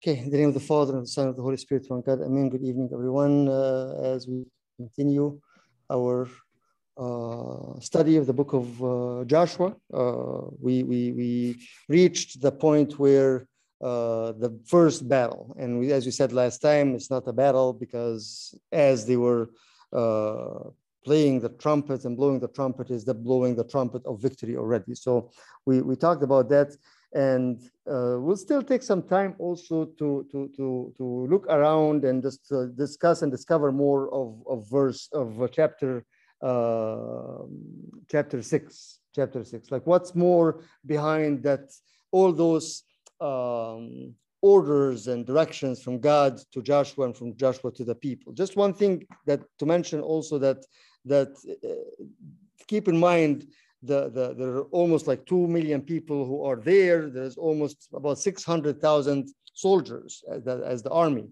Okay, in the name of the Father and the Son and the Holy Spirit, one God. Amen. Good evening, everyone. Uh, as we continue our uh, study of the book of uh, Joshua, uh, we, we, we reached the point where uh, the first battle, and we, as we said last time, it's not a battle because as they were uh, playing the trumpet and blowing the trumpet is the blowing the trumpet of victory already. So we, we talked about that and uh, we'll still take some time also to to to to look around and just uh, discuss and discover more of of verse of uh, chapter uh, chapter six chapter six like what's more behind that all those um, orders and directions from God to Joshua and from Joshua to the people. Just one thing that to mention also that that uh, keep in mind the, the, there are almost like 2 million people who are there. There's almost about 600,000 soldiers as the, as the, army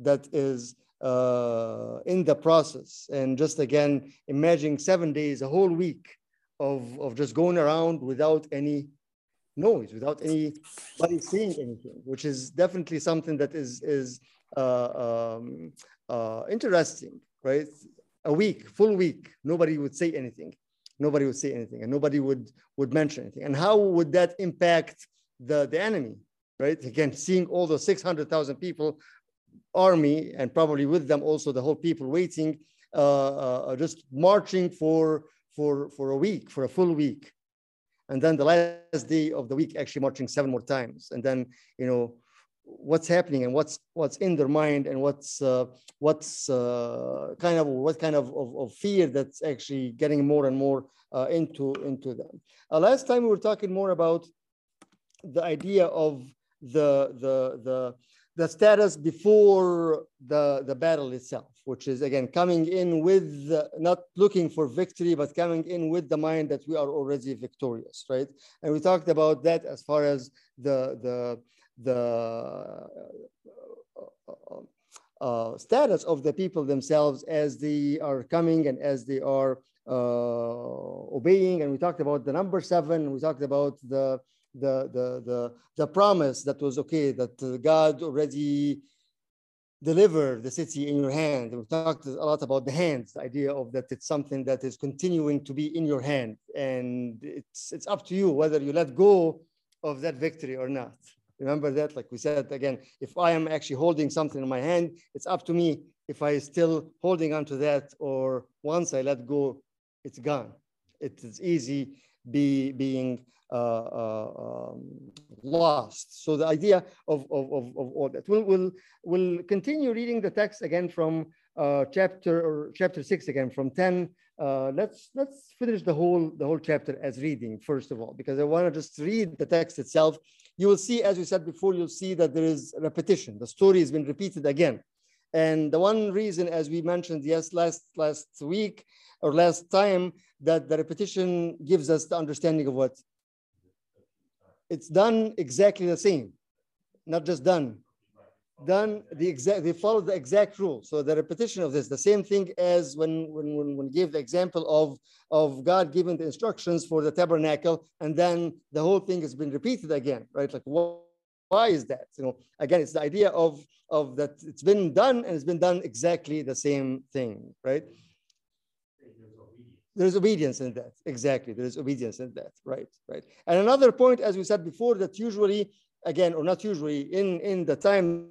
that is uh, in the process. And just again, imagine seven days, a whole week of, of just going around without any noise, without anybody saying anything, which is definitely something that is, is uh, um, uh, interesting, right? A week, full week, nobody would say anything nobody would say anything and nobody would would mention anything. And how would that impact the the enemy right? Again seeing all those 600000 people army and probably with them also the whole people waiting uh, uh, just marching for for for a week for a full week. And then the last day of the week actually marching seven more times. And then you know what's happening and what's what's in their mind and what's uh, what's uh, kind of what kind of, of, of, fear that's actually getting more and more uh, into into them. Uh, last time we were talking more about the idea of the the the the status before the the battle itself, which is again coming in with not looking for victory, but coming in with the mind that we are already victorious, right? And we talked about that as far as the the the uh, uh, status of the people themselves as they are coming and as they are uh, obeying. And we talked about the number seven. We talked about the the the the, the promise that was okay that God already delivered the city in your hand. We talked a lot about the hands, the idea of that it's something that is continuing to be in your hand, and it's it's up to you whether you let go of that victory or not. Remember that, like we said again, if I am actually holding something in my hand, it's up to me if I still holding onto that or once I let go, it's gone. It is easy be being uh, uh, um, lost. So the idea of, of, of, of all that. We'll, we'll, we'll continue reading the text again from uh, chapter or chapter six again from 10 uh, let's let's finish the whole the whole chapter as reading first of all because I want to just read the text itself. You will see, as we said before, you'll see that there is repetition. The story has been repeated again, and the one reason, as we mentioned, yes, last last week or last time, that the repetition gives us the understanding of what? It's done exactly the same, not just done, done the exact they follow the exact rule. So the repetition of this the same thing as when when when, when gave the example of of god giving the instructions for the tabernacle and then the whole thing has been repeated again right? Like what, why is that? You know again it's the idea of of that it's been done and it's been done exactly the same thing right? There's obedience in that. Exactly. There's obedience in that. Right right. And another point as we said before that usually again or not usually in in the time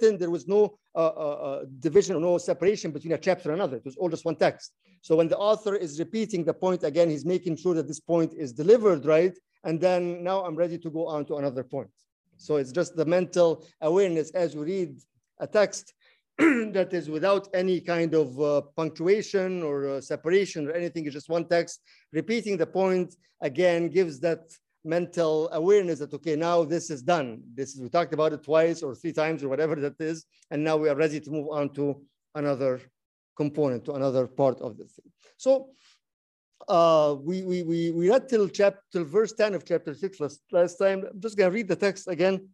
there was no uh, uh, uh, division or no separation between a chapter and another. It was all just one text. So when the author is repeating the point again, he's making sure that this point is delivered right. And then now I'm ready to go on to another point. So it's just the mental awareness as you read a text that is without any kind of uh, punctuation or uh, separation or anything. It's just one text. Repeating the point again gives that mental awareness that okay now this is done. This is we talked about it twice or three times or whatever that is and now we are ready to move on to another component to another part of the thing. So uh, we, we, we, we read till chapter till verse 10 of chapter 6 last, last time. I'm just going to read the text again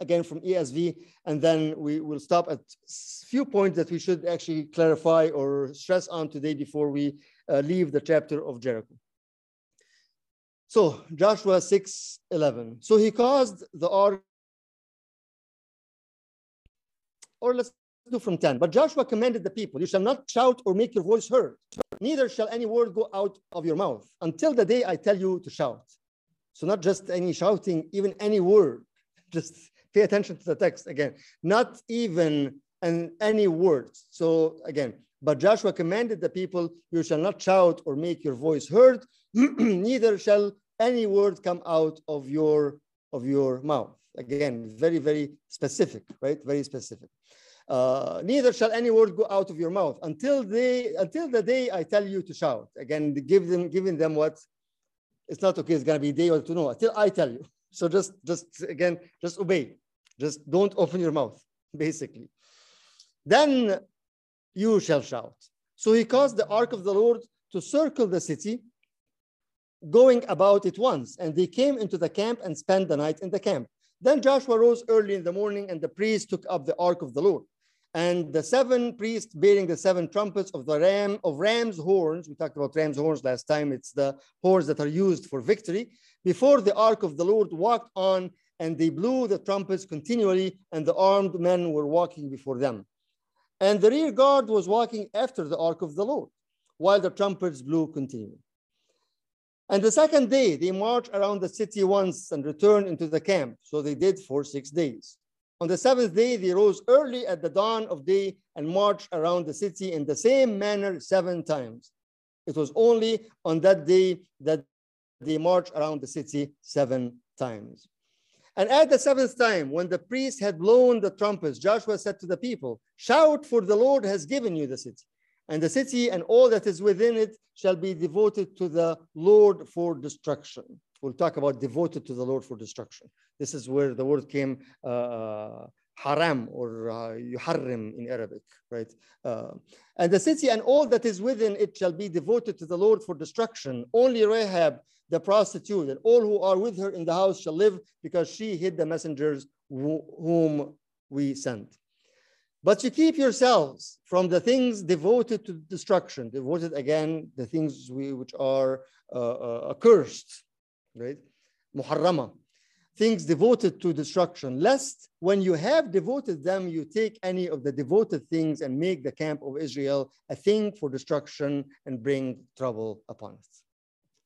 again from esv and then we will stop at few points that we should actually clarify or stress on today before we uh, leave the chapter of jericho so Joshua 6, 11. So he caused the ark or let's do from 10. But Joshua commanded the people, You shall not shout or make your voice heard, neither shall any word go out of your mouth until the day I tell you to shout. So, not just any shouting, even any word. Just pay attention to the text again. Not even and any words. So, again, but Joshua commanded the people, You shall not shout or make your voice heard, neither shall any word come out of your of your mouth. Again, very, very specific, right? Very specific. Uh, neither shall any word go out of your mouth until they until the day I tell you to shout. Again, give them giving them what it's not okay, it's gonna be day or two. No, until I tell you. So just just again, just obey. Just don't open your mouth, basically. Then you shall shout. So he caused the ark of the Lord to circle the city, going about it once. And they came into the camp and spent the night in the camp. Then Joshua rose early in the morning, and the priests took up the ark of the Lord. And the seven priests bearing the seven trumpets of the ram of ram's horns, we talked about ram's horns last time, it's the horns that are used for victory, before the ark of the Lord walked on, and they blew the trumpets continually, and the armed men were walking before them. And the rear guard was walking after the ark of the Lord, while the trumpets blew continually. And the second day, they marched around the city once and returned into the camp. So they did for six days. On the seventh day, they rose early at the dawn of day and marched around the city in the same manner seven times. It was only on that day that they marched around the city seven times. And at the seventh time, when the priest had blown the trumpets, Joshua said to the people, Shout, for the Lord has given you the city. And the city and all that is within it shall be devoted to the Lord for destruction. We'll talk about devoted to the Lord for destruction. This is where the word came uh, haram or uh, yuharrim in Arabic, right? Uh, and the city and all that is within it shall be devoted to the Lord for destruction. Only Rahab, the prostitute, and all who are with her in the house shall live because she hid the messengers whom we sent. But you keep yourselves from the things devoted to destruction, devoted again, the things we, which are uh, uh, accursed, right? Muharrama, things devoted to destruction, lest when you have devoted them, you take any of the devoted things and make the camp of Israel a thing for destruction and bring trouble upon it.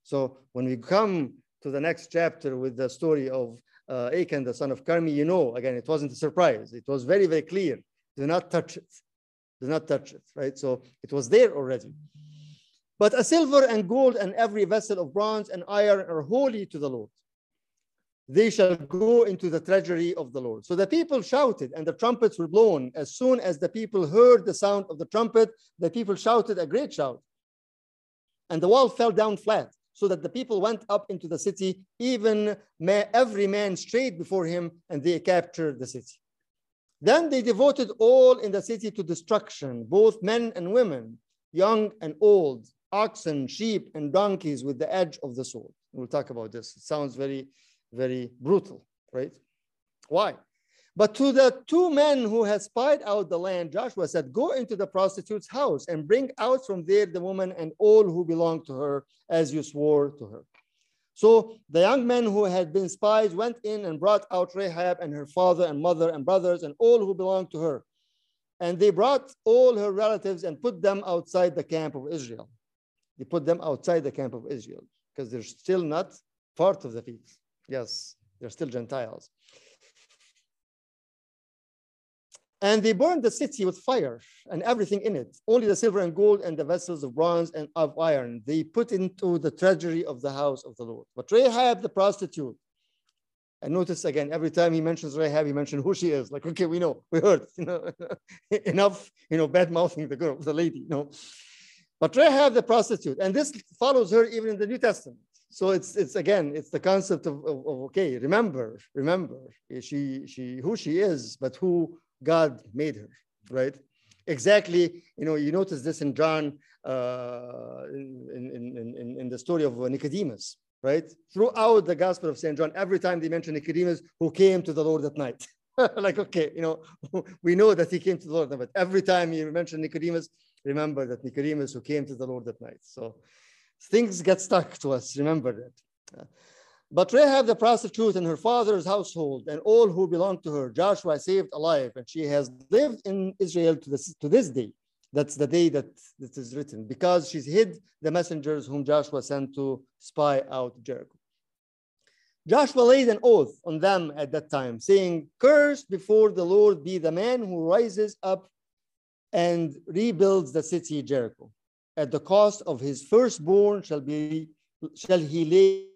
So when we come to the next chapter with the story of uh, Achan, the son of Carmi, you know, again, it wasn't a surprise. It was very, very clear. Do not touch it. Do not touch it, right? So it was there already. But a silver and gold and every vessel of bronze and iron are holy to the Lord. They shall go into the treasury of the Lord. So the people shouted, and the trumpets were blown. As soon as the people heard the sound of the trumpet, the people shouted a great shout. And the wall fell down flat, so that the people went up into the city, even every man straight before him, and they captured the city. Then they devoted all in the city to destruction, both men and women, young and old, oxen, sheep, and donkeys with the edge of the sword. We'll talk about this. It sounds very, very brutal, right? Why? But to the two men who had spied out the land, Joshua said, Go into the prostitute's house and bring out from there the woman and all who belong to her, as you swore to her. So the young men who had been spies went in and brought out Rahab and her father and mother and brothers and all who belonged to her. And they brought all her relatives and put them outside the camp of Israel. They put them outside the camp of Israel because they're still not part of the people. Yes, they're still Gentiles. And they burned the city with fire and everything in it, only the silver and gold and the vessels of bronze and of iron. They put into the treasury of the house of the Lord. But Rahab, the prostitute, and notice again, every time he mentions Rahab, he mentions who she is. Like, okay, we know, we heard, you know, enough, you know, bad mouthing the girl, the lady, you know. But Rahab, the prostitute, and this follows her even in the New Testament. So it's it's again, it's the concept of, of, of okay, remember, remember, she she who she is, but who God made her, right? Exactly, you know, you notice this in John, uh, in, in, in, in the story of Nicodemus, right? Throughout the Gospel of St. John, every time they mention Nicodemus who came to the Lord at night. like, okay, you know, we know that he came to the Lord, but every time you mention Nicodemus, remember that Nicodemus who came to the Lord at night. So things get stuck to us, remember that. But Rahab the prostitute and her father's household and all who belonged to her, Joshua saved alive, and she has lived in Israel to this, to this day. That's the day that this is written, because she's hid the messengers whom Joshua sent to spy out Jericho. Joshua laid an oath on them at that time, saying, Cursed before the Lord be the man who rises up and rebuilds the city Jericho. At the cost of his firstborn shall be shall he lay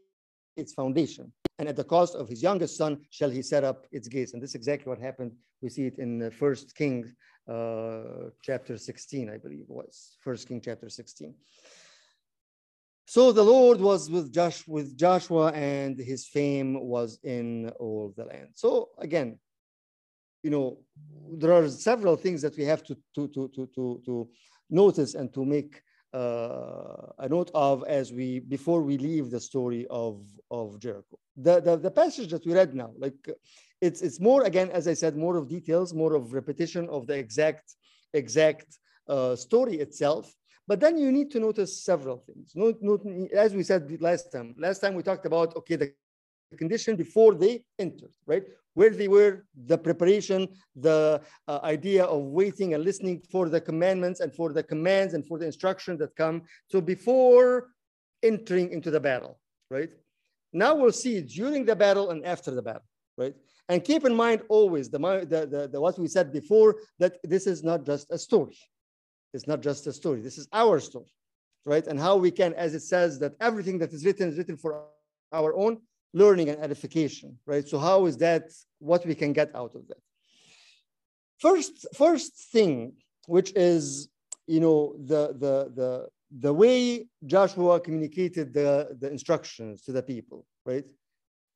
its foundation, and at the cost of his youngest son shall he set up its gates. And this is exactly what happened. We see it in First King uh, chapter 16, I believe it was First King chapter 16. So the Lord was with, Josh, with Joshua, and his fame was in all the land. So again, you know, there are several things that we have to to to to to, to notice and to make uh, a note of as we before we leave the story of of Jericho. The, the the passage that we read now, like it's it's more again, as I said, more of details, more of repetition of the exact exact uh, story itself. But then you need to notice several things. Note, note, as we said last time, last time we talked about okay the condition before they entered, right? Where they were, the preparation, the uh, idea of waiting and listening for the commandments and for the commands and for the instruction that come. So before entering into the battle, right? Now we'll see during the battle and after the battle, right? And keep in mind always the, the, the, the what we said before that this is not just a story. It's not just a story. This is our story, right? And how we can, as it says, that everything that is written is written for our own learning and edification, right? So how is that, what we can get out of that? First, first thing, which is, you know, the, the, the, the way Joshua communicated the, the instructions to the people, right?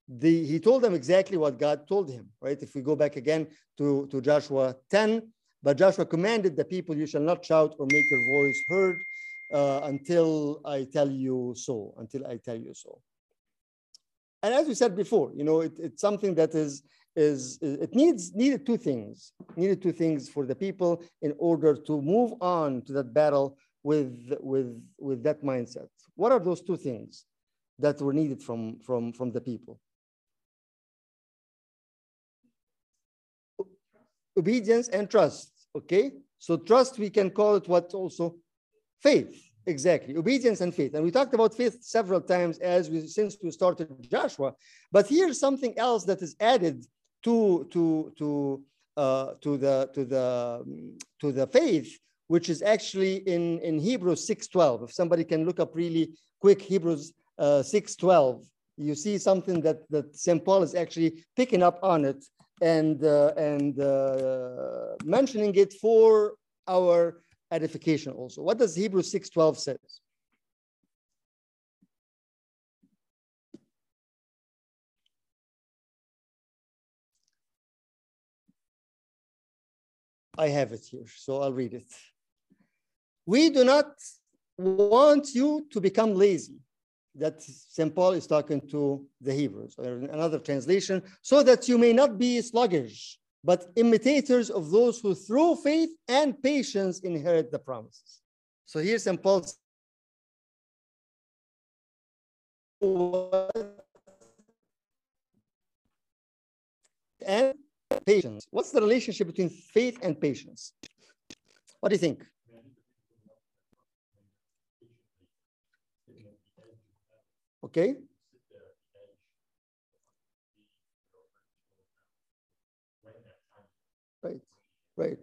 The, he told them exactly what God told him, right? If we go back again to, to Joshua 10, but Joshua commanded the people, you shall not shout or make your voice heard uh, until I tell you so, until I tell you so and as we said before, you know, it, it's something that is is it needs needed two things needed two things for the people in order to move on to that battle with with with that mindset. What are those two things that were needed from from from the people? Obedience and trust. Okay, so trust we can call it what also faith Exactly, obedience and faith. And we talked about faith several times as we since we started Joshua. But here's something else that is added to to to uh, to the to the to the faith, which is actually in in Hebrews 6:12. If somebody can look up really quick Hebrews uh, 6:12, you see something that that St. Paul is actually picking up on it and uh, and uh, mentioning it for our edification also. What does Hebrews 6.12 says? I have it here, so I'll read it. We do not want you to become lazy. That St. Paul is talking to the Hebrews, or another translation, so that you may not be sluggish, but imitators of those who through faith and patience inherit the promises. So here's St. Paul's and patience. What's the relationship between faith and patience? What do you think? Okay. Right, right.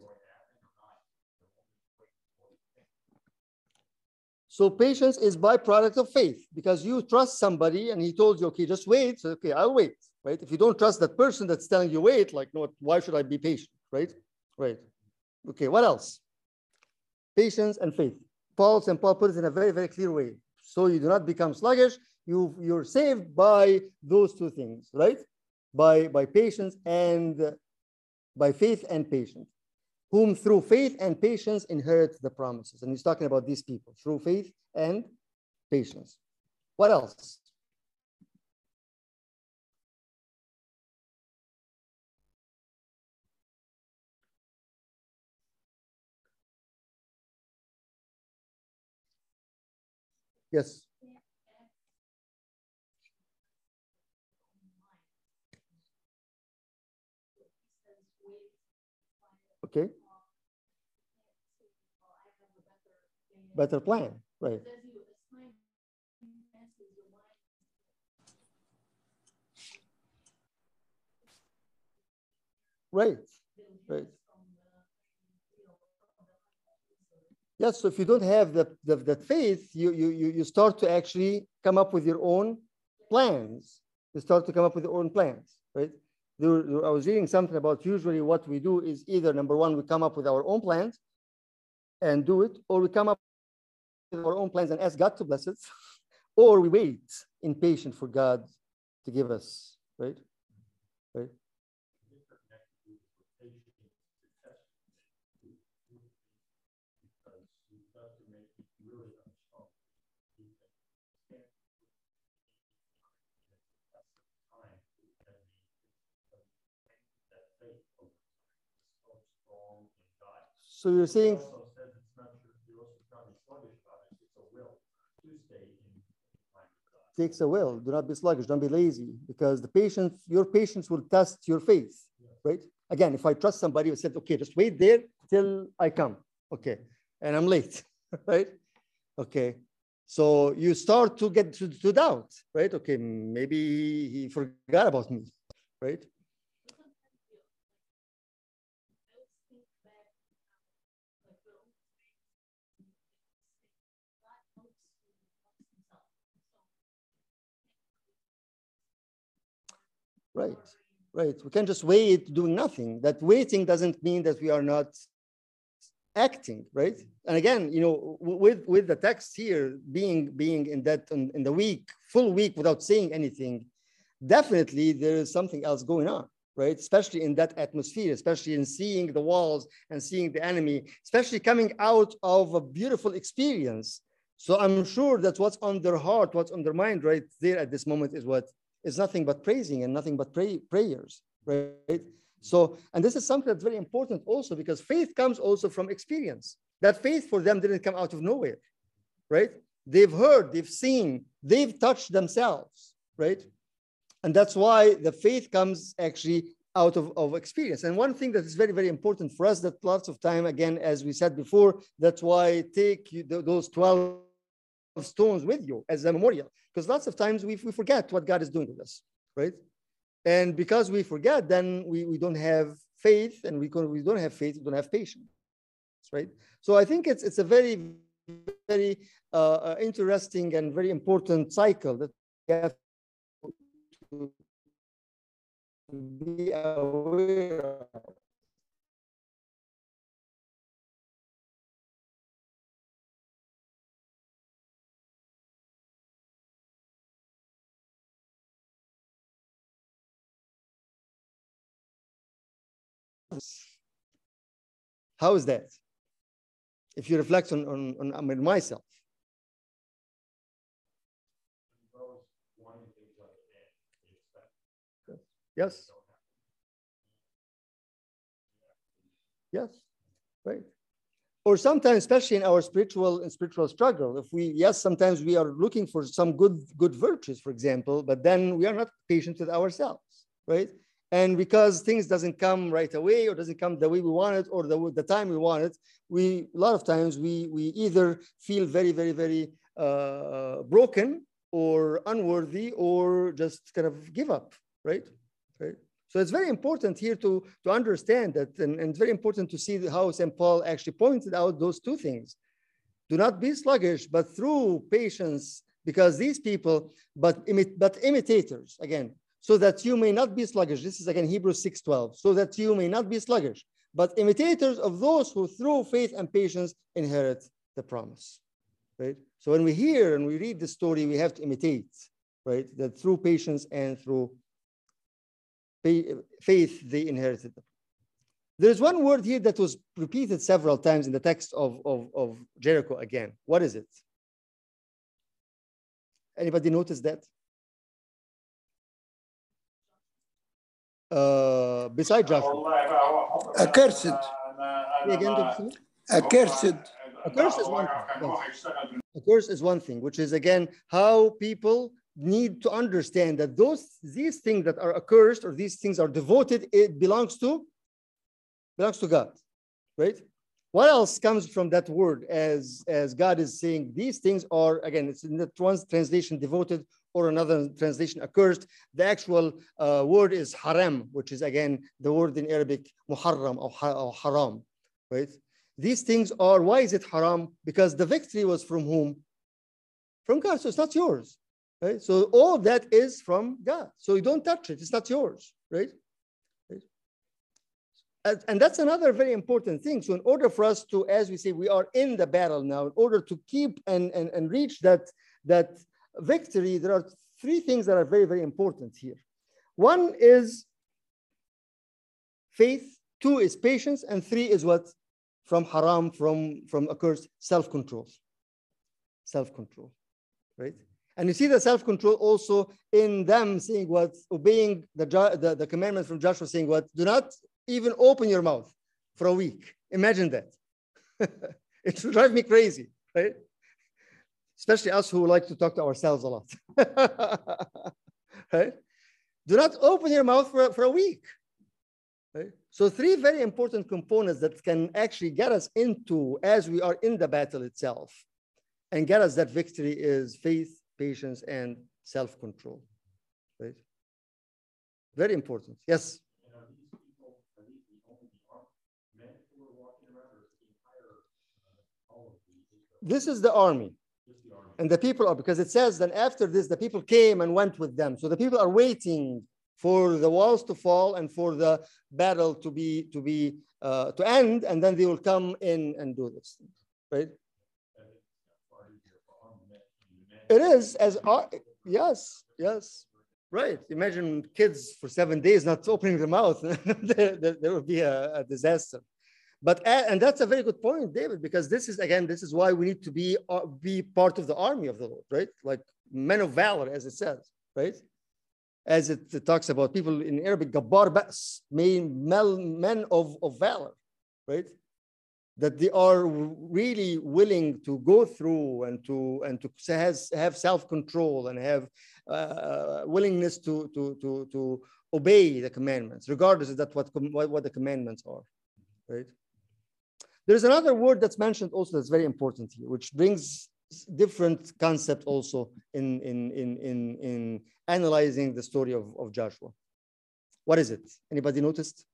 So patience is byproduct of faith because you trust somebody and he told you, okay, just wait. So, okay, I'll wait, right? If you don't trust that person that's telling you wait, like, no, why should I be patient, right? Right. Okay, what else? Patience and faith. Paul and Paul put it in a very, very clear way. So you do not become sluggish. You, you're saved by those two things, right? By, by patience and by faith and patience, whom through faith and patience inherit the promises. And he's talking about these people through faith and patience. What else? Yes. Okay. Better plan, right. Right, right. Yes, so if you don't have that, the, that faith, you, you you start to actually come up with your own plans. You start to come up with your own plans, right? I was reading something about usually what we do is either number one, we come up with our own plans and do it, or we come up with our own plans and ask God to bless it, or we wait impatient for God to give us, right? Right? So you're saying takes a will. Do not be sluggish. Don't be lazy, because the patience, your patience will test your faith, right? Again, if I trust somebody who said, "Okay, just wait there till I come," okay, and I'm late, right? Okay, so you start to get to, to doubt, right? Okay, maybe he forgot about me, right? Right, right. We can't just wait doing nothing. That waiting doesn't mean that we are not acting, right? And again, you know, with with the text here being being in that in, in the week, full week without saying anything, definitely there is something else going on, right? Especially in that atmosphere, especially in seeing the walls and seeing the enemy, especially coming out of a beautiful experience. So I'm sure that what's on their heart, what's on their mind right there at this moment is what is nothing but praising and nothing but pray, prayers, right? So, and this is something that's very important also because faith comes also from experience. That faith for them didn't come out of nowhere, right? They've heard, they've seen, they've touched themselves, right? And that's why the faith comes actually out of, of experience. And one thing that is very, very important for us that lots of time, again, as we said before, that's why take those 12 stones with you as a memorial. Because lots of times we, we forget what God is doing with us, right? And because we forget, then we, we don't have faith, and we, we don't have faith, we don't have patience, right? So I think it's, it's a very, very uh, uh interesting and very important cycle that we have to be aware of. How is that? If you reflect on, on, on, myself. Yes. Yes, right. Or sometimes, especially in our spiritual and spiritual struggle, if we yes, sometimes we are looking for some good good virtues, for example, but then we are not patient with ourselves, right? And because things doesn't come right away or doesn't come the way we want it or the, the time we want it, we a lot of times we, we either feel very, very, very uh, broken or unworthy or just kind of give up, right? Right. So it's very important here to, to understand that, and, and it's very important to see how St. Paul actually pointed out those two things. Do not be sluggish, but through patience, because these people, but, imit, but imitators, again, so that you may not be sluggish. This is again Hebrews 6:12. So that you may not be sluggish, but imitators of those who through faith and patience inherit the promise. Right? So when we hear and we read the story, we have to imitate, right? That through patience and through faith they inherited them. There's one word here that was repeated several times in the text of, of, of Jericho again. What is it? Anybody notice that? Uh, beside Joshua. Accursed. Again, Accursed. A curse is one thing. Yes. A curse is one thing, which is again how people need to understand that those these things that are accursed or these things are devoted, it belongs to belongs to God, right? What else comes from that word as, as God is saying these things are, again, it's in the one translation devoted or another translation accursed. The actual uh, word is haram, which is again the word in Arabic muharram or, or haram, right? These things are, why is it haram? Because the victory was from whom? From God, so it's not yours, right? So all that is from God. So you don't touch it, it's not yours, right? and that's another very important thing. So in order for us to, as we say, we are in the battle now, in order to keep and, and, and reach that, that victory, there are three things that are very, very important here. One is faith, two is patience, and three is what? From haram, from, from accursed, self-control. Self-control, right? And you see the self-control also in them saying what, obeying the, the, the commandment from Joshua saying what, do not even open your mouth for a week. Imagine that. it should drive me crazy, right? Especially us who like to talk to ourselves a lot. right? Do not open your mouth for, for a week. So three very important components that can actually get us into as we are in the battle itself and get us that victory is faith, patience, and self-control. Right? Very important. Yes. This is the army. And the people are, because it says then after this, the people came and went with them. So the people are waiting for the walls to fall and for the battle to be, to be, uh, to end, and then they will come in and do this, right? It is as, uh, yes, yes, right. Imagine kids for seven days not opening their mouth. there, there, there would be a, a disaster. But and that's a very good point, David, because this is again, this is why we need to be uh, be part of the army of the Lord, right? Like men of valor, as it says, right? As it, talks about people in Arabic, gabbar bas, men of, of valor, right? That they are really willing to go through and to and to has, have self-control and have uh, willingness to, to, to, to obey the commandments, regardless of that what, what, what the commandments are, right? There's another word that's mentioned also that's very important here, which brings different concept also in, in, in, in, in analyzing the story of, of Joshua. What is it? Anybody noticed?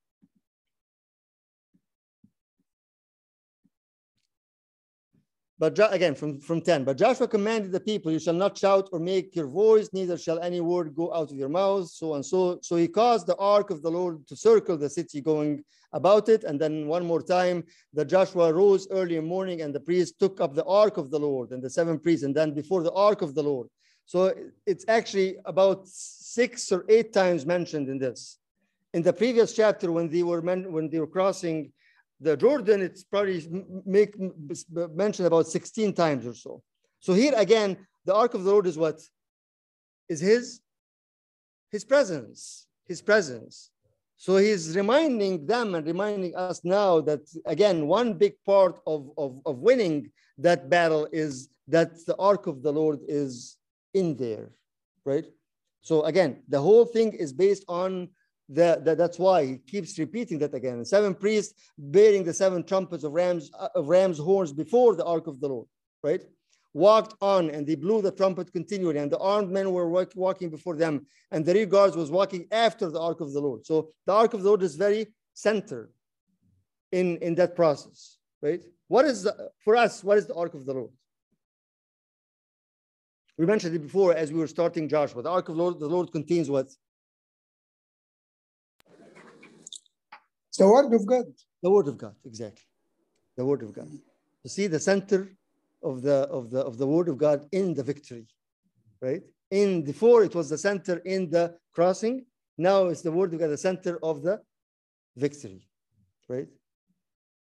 But again, from, from 10, but Joshua commanded the people, you shall not shout or make your voice, neither shall any word go out of your mouth, so and so. So he caused the ark of the Lord to circle the city going about it. And then one more time, that Joshua rose early in the morning and the priests took up the ark of the Lord and the seven priests, and then before the ark of the Lord. So it's actually about six or eight times mentioned in this. In the previous chapter, when they were men, when they were crossing the Jordan, it's probably make mentioned about 16 times or so. So here again, the ark of the Lord is what? Is his his presence, his presence. So he's reminding them and reminding us now that again, one big part of, of, of winning that battle is that the ark of the Lord is in there, right? So again, the whole thing is based on the, that's why he keeps repeating that again. Seven priests bearing the seven trumpets of rams uh, of rams horns before the ark of the Lord, right? Walked on and they blew the trumpet continually, and the armed men were walk, walking before them, and the rear guards was walking after the ark of the Lord. So the ark of the Lord is very centered in, in that process, right? What is the, for us? What is the ark of the Lord? We mentioned it before as we were starting Joshua. The ark of the Lord, the Lord contains what? It's the word of God. The word of God, exactly. The word of God. You see the center of the of the of the word of God in the victory, right? In before it was the center in the crossing. Now it's the word of God, the center of the victory, right?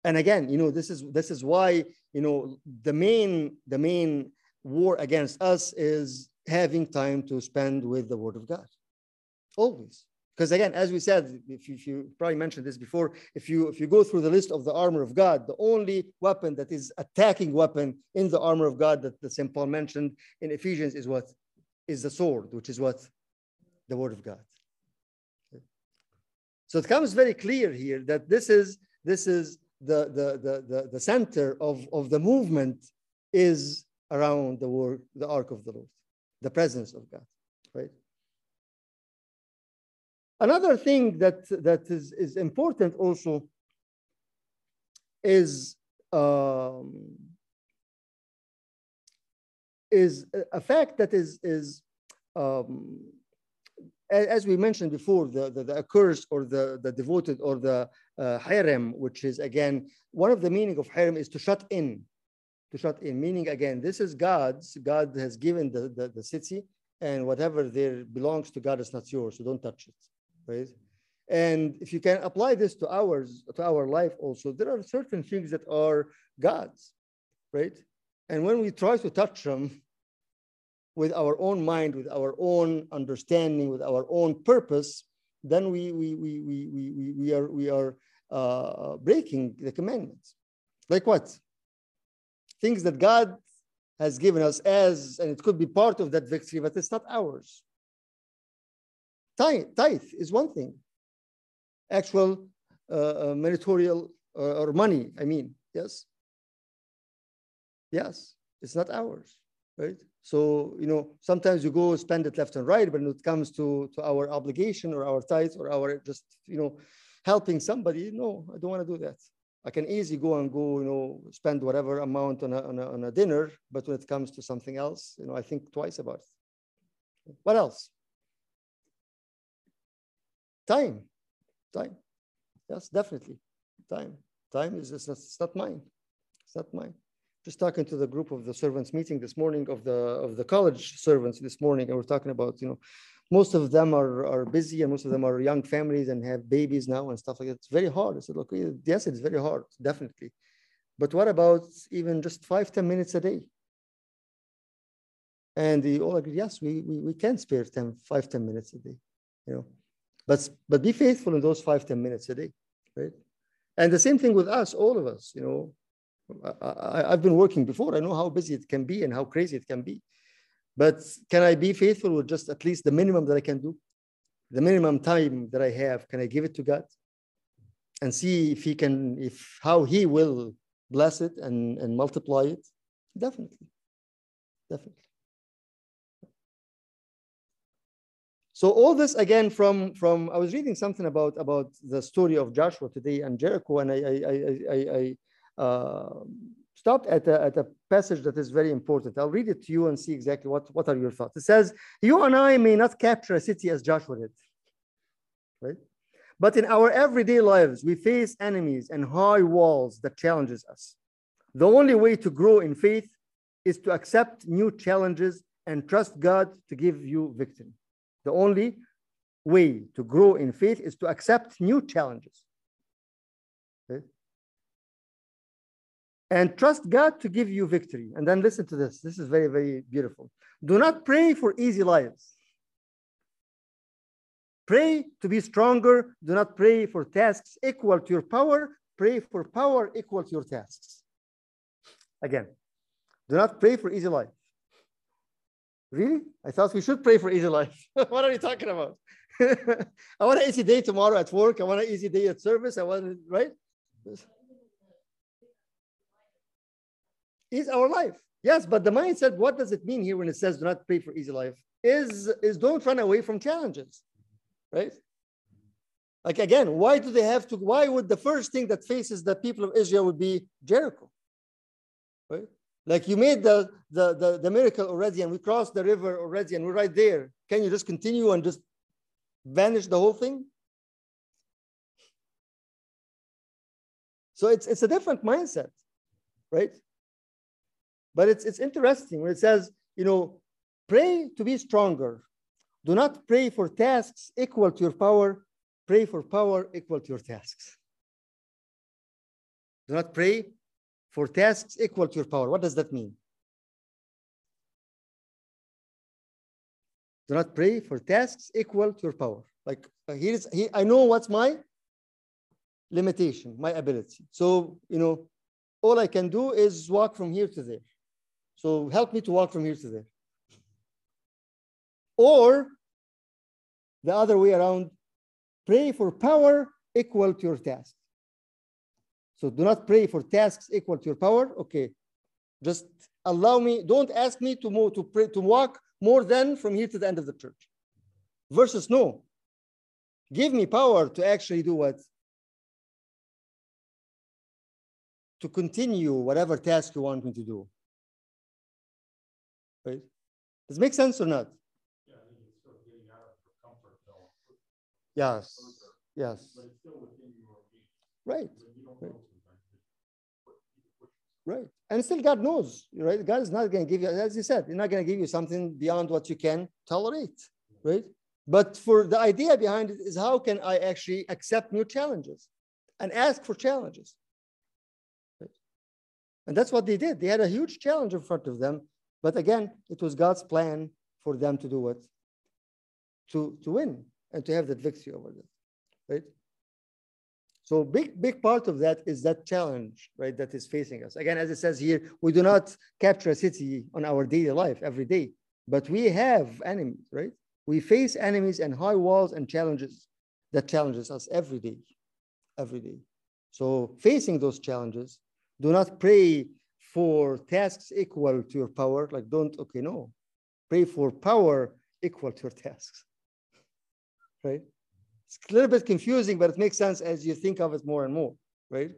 And again, you know, this is this is why you know the main the main war against us is having time to spend with the word of God. Always. Because again, as we said, if you, if you, probably mentioned this before, if you if you go through the list of the armor of God, the only weapon that is attacking weapon in the armor of God that the St. Paul mentioned in Ephesians is what? Is the sword, which is what? The word of God. So it comes very clear here that this is this is the, the, the, the, the center of, of the movement is around the work, the ark of the Lord, the presence of God, right? Another thing that, that is, is important also is um, is a fact that is is um, as we mentioned before, the, the, the accursed or the, the devoted or the uh, harem, which is again, one of the meaning of harem is to shut in, to shut in, meaning again, this is God's, God has given the, the, the city and whatever there belongs to God is not yours, so don't touch it, right? And if you can apply this to ours, to our life also, there are certain things that are God's, right? And when we try to touch them, with our own mind, with our own understanding, with our own purpose, then we, we, we, we, we, we are, we are uh, breaking the commandments. Like what? Things that God has given us as, and it could be part of that victory, but it's not ours. Tithe, tithe is one thing. Actual uh, uh, meritorial uh, or money, I mean, yes. Yes, it's not ours, right? So, you know, sometimes you go spend it left and right, but when it comes to, to our obligation or our tithes or our just, you know, helping somebody, no, I don't want to do that. I can easily go and go, you know, spend whatever amount on a, on a, on a dinner, but when it comes to something else, you know, I think twice about it. What else? Time, time. Yes, definitely. Time. Time is just, it's not mine. It's not mine just talking to the group of the servants meeting this morning of the of the college servants this morning and we're talking about you know most of them are, are busy and most of them are young families and have babies now and stuff like that it's very hard i said look yes it's very hard definitely but what about even just five ten minutes a day and they all agree yes we, we, we can spare 10 five ten minutes a day you know but but be faithful in those five ten minutes a day right and the same thing with us all of us you know I, have been working before. I know how busy it can be and how crazy it can be. But can I be faithful with just at least the minimum that I can do? The minimum time that I have, can I give it to God? And see if He can, if how He will bless it and, and multiply it? Definitely. Definitely. So all this again from from I was reading something about about the story of Joshua today and Jericho, and I I I I, I uh, stopped at a, at a passage that is very important. I'll read it to you and see exactly what, what are your thoughts. It says, you and I may not capture a city as Joshua did, right? But in our everyday lives, we face enemies and high walls that challenges us. The only way to grow in faith is to accept new challenges and trust God to give you victory. The only way to grow in faith is to accept new challenges. Okay? and trust God to give you victory. And then listen to this. This is very, very beautiful. Do not pray for easy lives. Pray to be stronger. Do not pray for tasks equal to your power. Pray for power equal to your tasks. Again, do not pray for easy life. Really? I thought we should pray for easy life. what are you talking about? I want an easy day tomorrow at work. I want an easy day at service. I want, right? is our life. Yes, but the mindset, what does it mean here when it says do not pray for easy life? Is, is don't run away from challenges, right? Like again, why do they have to, why would the first thing that faces the people of Israel would be Jericho? Right? Like you made the, the, the, the miracle already and we crossed the river already and we're right there. Can you just continue and just vanish the whole thing? So it's, it's a different mindset, right? But it's, it's interesting when it says, you know, pray to be stronger. Do not pray for tasks equal to your power. Pray for power equal to your tasks. Do not pray for tasks equal to your power. What does that mean? Do not pray for tasks equal to your power. Like uh, here is, here, I know what's my limitation, my ability. So, you know, all I can do is walk from here to there. So help me to walk from here to there. Or the other way around, pray for power equal to your task. So do not pray for tasks equal to your power. Okay, just allow me. Don't ask me to move to pray to walk more than from here to the end of the church. Versus no, give me power to actually do what? To continue whatever task you want me to do. Right? Does it make sense or not? Yeah, I think it's still getting out of comfort. Yes. Yes. But it's still within your reach. Right. Right. Right. And still God knows, right? God is not going to give you, as you said, He's not going to give you something beyond what you can tolerate, right? But for the idea behind it is how can I actually accept new challenges and ask for challenges? Right? And that's what they did. They had a huge challenge in front of them. But again, it was God's plan for them to do what? To, to win and to have that victory over them, right? So big, big part of that is that challenge, right, that is facing us. Again, as it says here, we do not capture a city on our daily life every day, but we have enemies, right? We face enemies and high walls and challenges that challenges us every day, every day. So facing those challenges, do not pray for tasks equal to your power. Like don't, okay, no. Pray for power equal to your tasks, right? It's a little bit confusing, but it makes sense as you think of it more and more, right?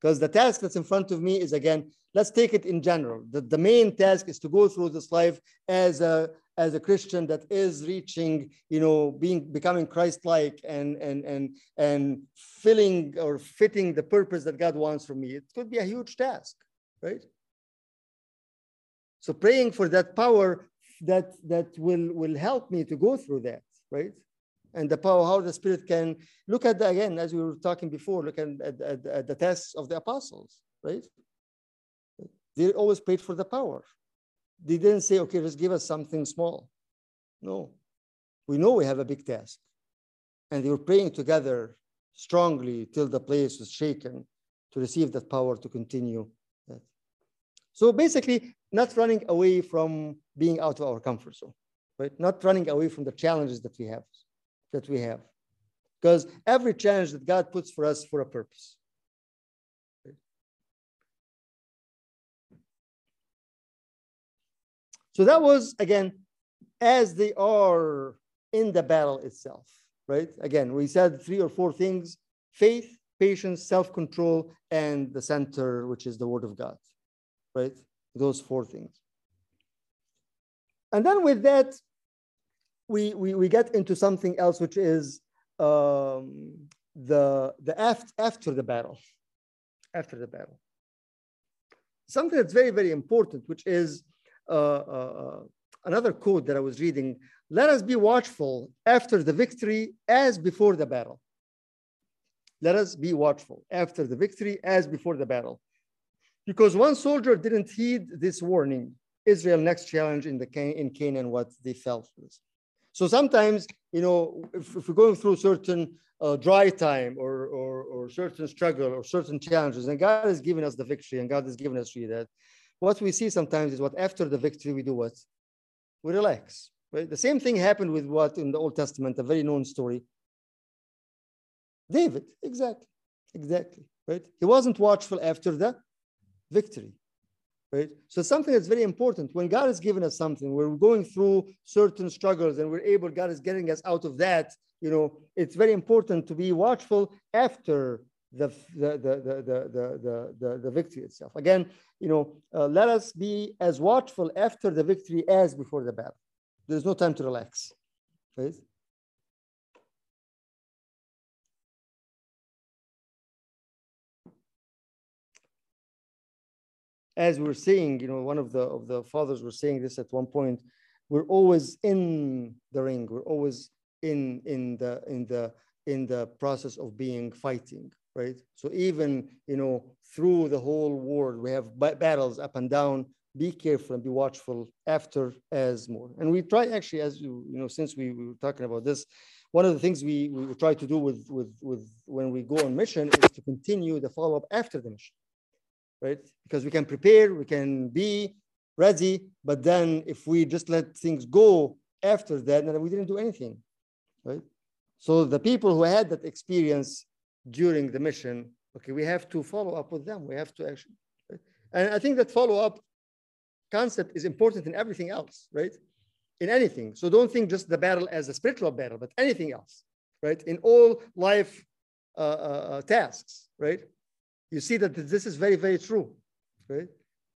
Because the task that's in front of me is again, let's take it in general. The, the main task is to go through this life as a as a Christian that is reaching, you know, being becoming Christ-like and and and and filling or fitting the purpose that God wants from me. It could be a huge task, right? So praying for that power that that will will help me to go through that, right? And the power, how the Spirit can look at the, again, as we were talking before, look at, at, at, at the Acts of the apostles, right? They always prayed for the power. They didn't say, okay, just give us something small. No, we know we have a big task. And they were praying together strongly till the place was shaken to receive that power to continue that. So basically, not running away from being out of our comfort zone, right? Not running away from the challenges that we have that we have. Because every challenge that God puts for us for a purpose. So that was, again, as they are in the battle itself, right? Again, we said three or four things faith, patience, self control, and the center, which is the word of God, right? Those four things. And then with that, we, we, we get into something else, which is um, the, the after, after the battle, after the battle. Something that's very, very important, which is uh, uh, another quote that I was reading. Let us be watchful after the victory as before the battle. Let us be watchful after the victory as before the battle. Because one soldier didn't heed this warning. Israel next challenge in the in Canaan, what they felt was. So sometimes, you know, if, if we're going through certain uh, dry time or, or, or certain struggle or certain challenges, and God has given us the victory and God has given us that, what we see sometimes is what after the victory we do what? We relax, right? The same thing happened with what in the Old Testament, a very known story. David, exactly, exactly, right? He wasn't watchful after the victory right? So something that's very important. When God has given us something, we're going through certain struggles and we're able, God is getting us out of that, you know, it's very important to be watchful after the, the, the, the, the, the, the, the victory itself. Again, you know, uh, let us be as watchful after the victory as before the battle. There's no time to relax, right? As we're saying, you know, one of the of the fathers were saying this at one point. We're always in the ring. We're always in in the in the in the process of being fighting, right? So even you know through the whole war, we have battles up and down. Be careful and be watchful after as more. And we try actually, as you you know, since we, we were talking about this, one of the things we we try to do with with with when we go on mission is to continue the follow up after the mission right? Because we can prepare, we can be ready, but then if we just let things go after that, then we didn't do anything, right? So the people who had that experience during the mission, Okay, we have to follow up with them. We have to actually, right? and I think that follow up concept is important in everything else, right? In anything. So don't think just the battle as a spiritual battle, but anything else, right? In all life uh, uh, uh, tasks, right? You see that this is very, very true, right?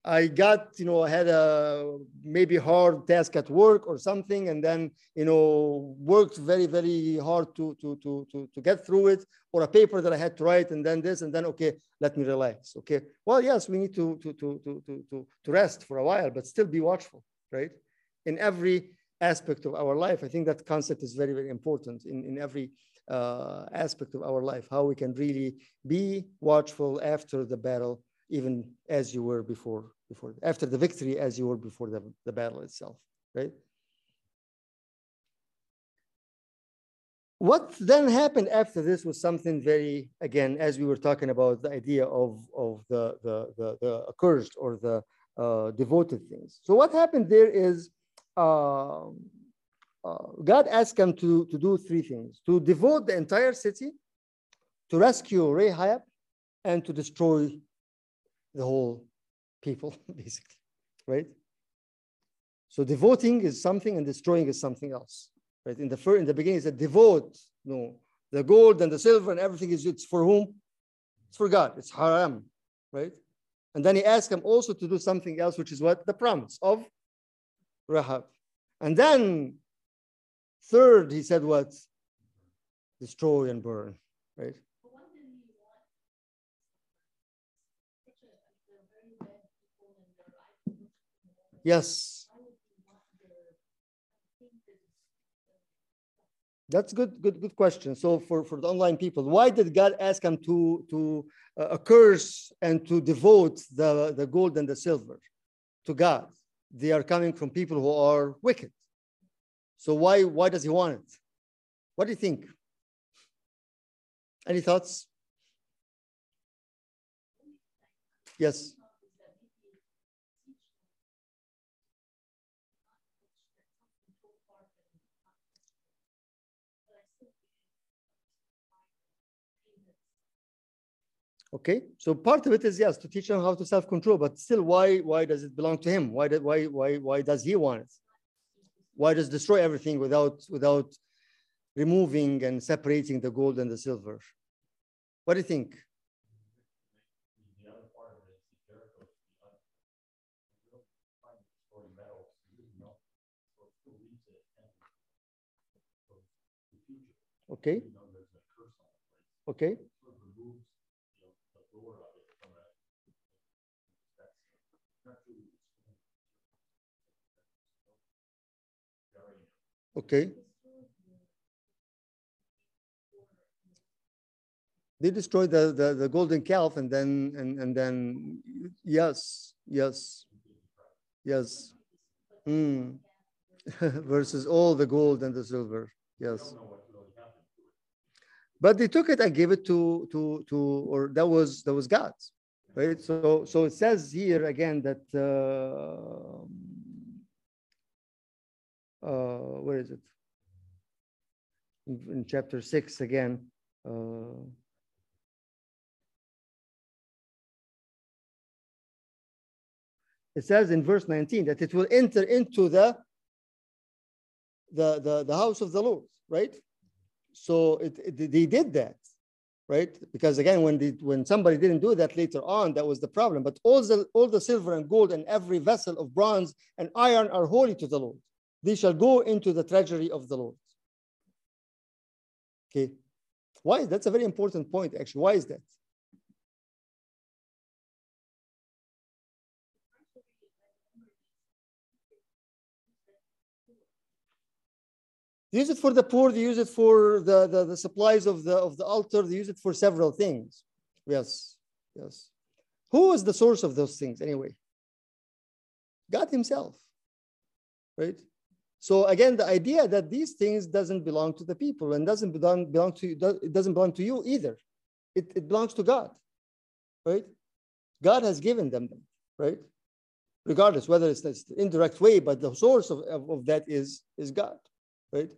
I got, you know, I had a maybe hard task at work or something, and then, you know, worked very, very hard to, to, to, to, to get through it, or a paper that I had to write, and then this, and then, okay, let me relax. Okay. Well, yes, we need to, to, to, to, to, to, to rest for a while, but still be watchful, right? In every aspect of our life, I think that concept is very, very important in, in every uh, aspect of our life, how we can really be watchful after the battle, even as you were before before after the victory as you were before the, the battle itself, right? What then happened after this was something very, again, as we were talking about the idea of, of the, the, the, the accursed or the uh, devoted things. So what happened there is uh, Uh, God asked him to, to do three things, to devote the entire city, to rescue Rahab, and to destroy the whole people, basically, right? So devoting is something and destroying is something else, right? In the first, in the beginning, it said devote, no, the gold and the silver and everything is it's for whom? It's for God. It's haram, right? And then he asked him also to do something else, which is what the promise of Rahab. And then third, he said what? Destroy and burn, right? Yes. That's good, good, good question. So for, for the online people, why did God ask them to, to uh, curse and to devote the, the gold and the silver to God? They are coming from people who are wicked. So why, why does he want it? What do you think? Any thoughts? Yes. Okay, so part of it is yes to teach them how to self-control, but still, why why does it belong to him? Why did why why why does he want it? Why does destroy everything without without removing and separating the gold and the silver? What do you think? Okay. other part of it is the Jericho is the un- the real trying to destroy metal, you know, so it still leaves it and so the future, Okay, you know, there's a curse on the place. okay, Sort of removes, you know, the lure of it from a. That's not truly. Very okay. They destroyed the, the, the golden calf and then and, and then yes, yes, yes. Hmm. Versus all the gold and the silver. Yes. but they took it and gave it to to to or that was that was God's right so so it says here again that uh, uh where is it in, chapter 6 again uh it says in verse 19 that it will enter into the the the, the house of the lord right so it, it- they did that, right? Because again, when they, when somebody didn't do that later on, that was the problem. But all the all the silver and gold and every vessel of bronze and iron are holy to the Lord. They shall go into the treasury of the Lord. Okay, why? That's a very important point, actually. Why is that? They use it for the poor. They use it for the, the, the supplies of the of the altar. They use it for several things. Yes, yes. Who is the source of those things anyway? God Himself, right? So again, the idea that these things doesn't belong to the people and doesn't belong belong to it doesn't belong to you either. It, it belongs to God, right? God has given them, right? Regardless whether it's the indirect way, but the source of, of, of that is is God right?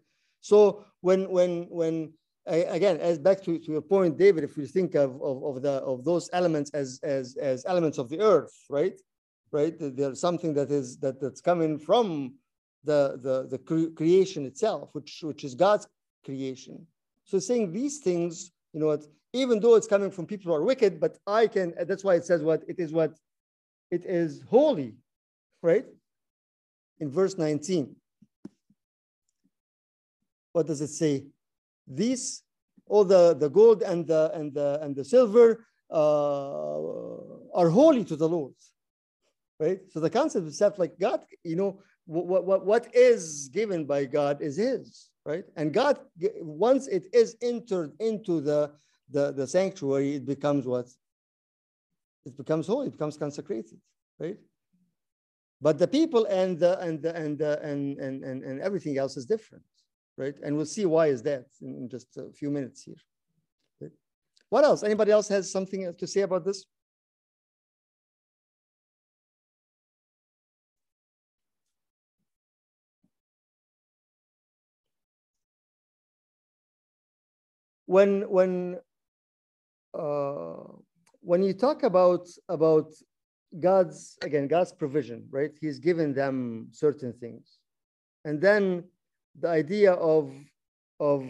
So when when when a- again, as back to, to your point, David, if we think of, of, of the of those elements as as as elements of the earth, right? Right? There- There's something that is that that's coming from the the the cre- creation itself, which which is God's creation. So saying these things, you know even though it's coming from people who are wicked, but I can, that's why it says what it is what it is holy, right? In verse 19. What does it say? These, all the, the gold and the and the and the silver uh, are holy to the Lord. Right? So the concept itself, like God, you know, what, what, what is given by God is his, right? And God, once it is entered into the, the, the sanctuary, it becomes what? It becomes holy, it becomes consecrated, right? But the people and the and the and the, and, and and and everything else is different, right? And we'll see why is that in, just a few minutes here. What else? Anybody else has something to say about this? When when uh, when you talk about about God's again God's provision, right? He's given them certain things, and then the idea of of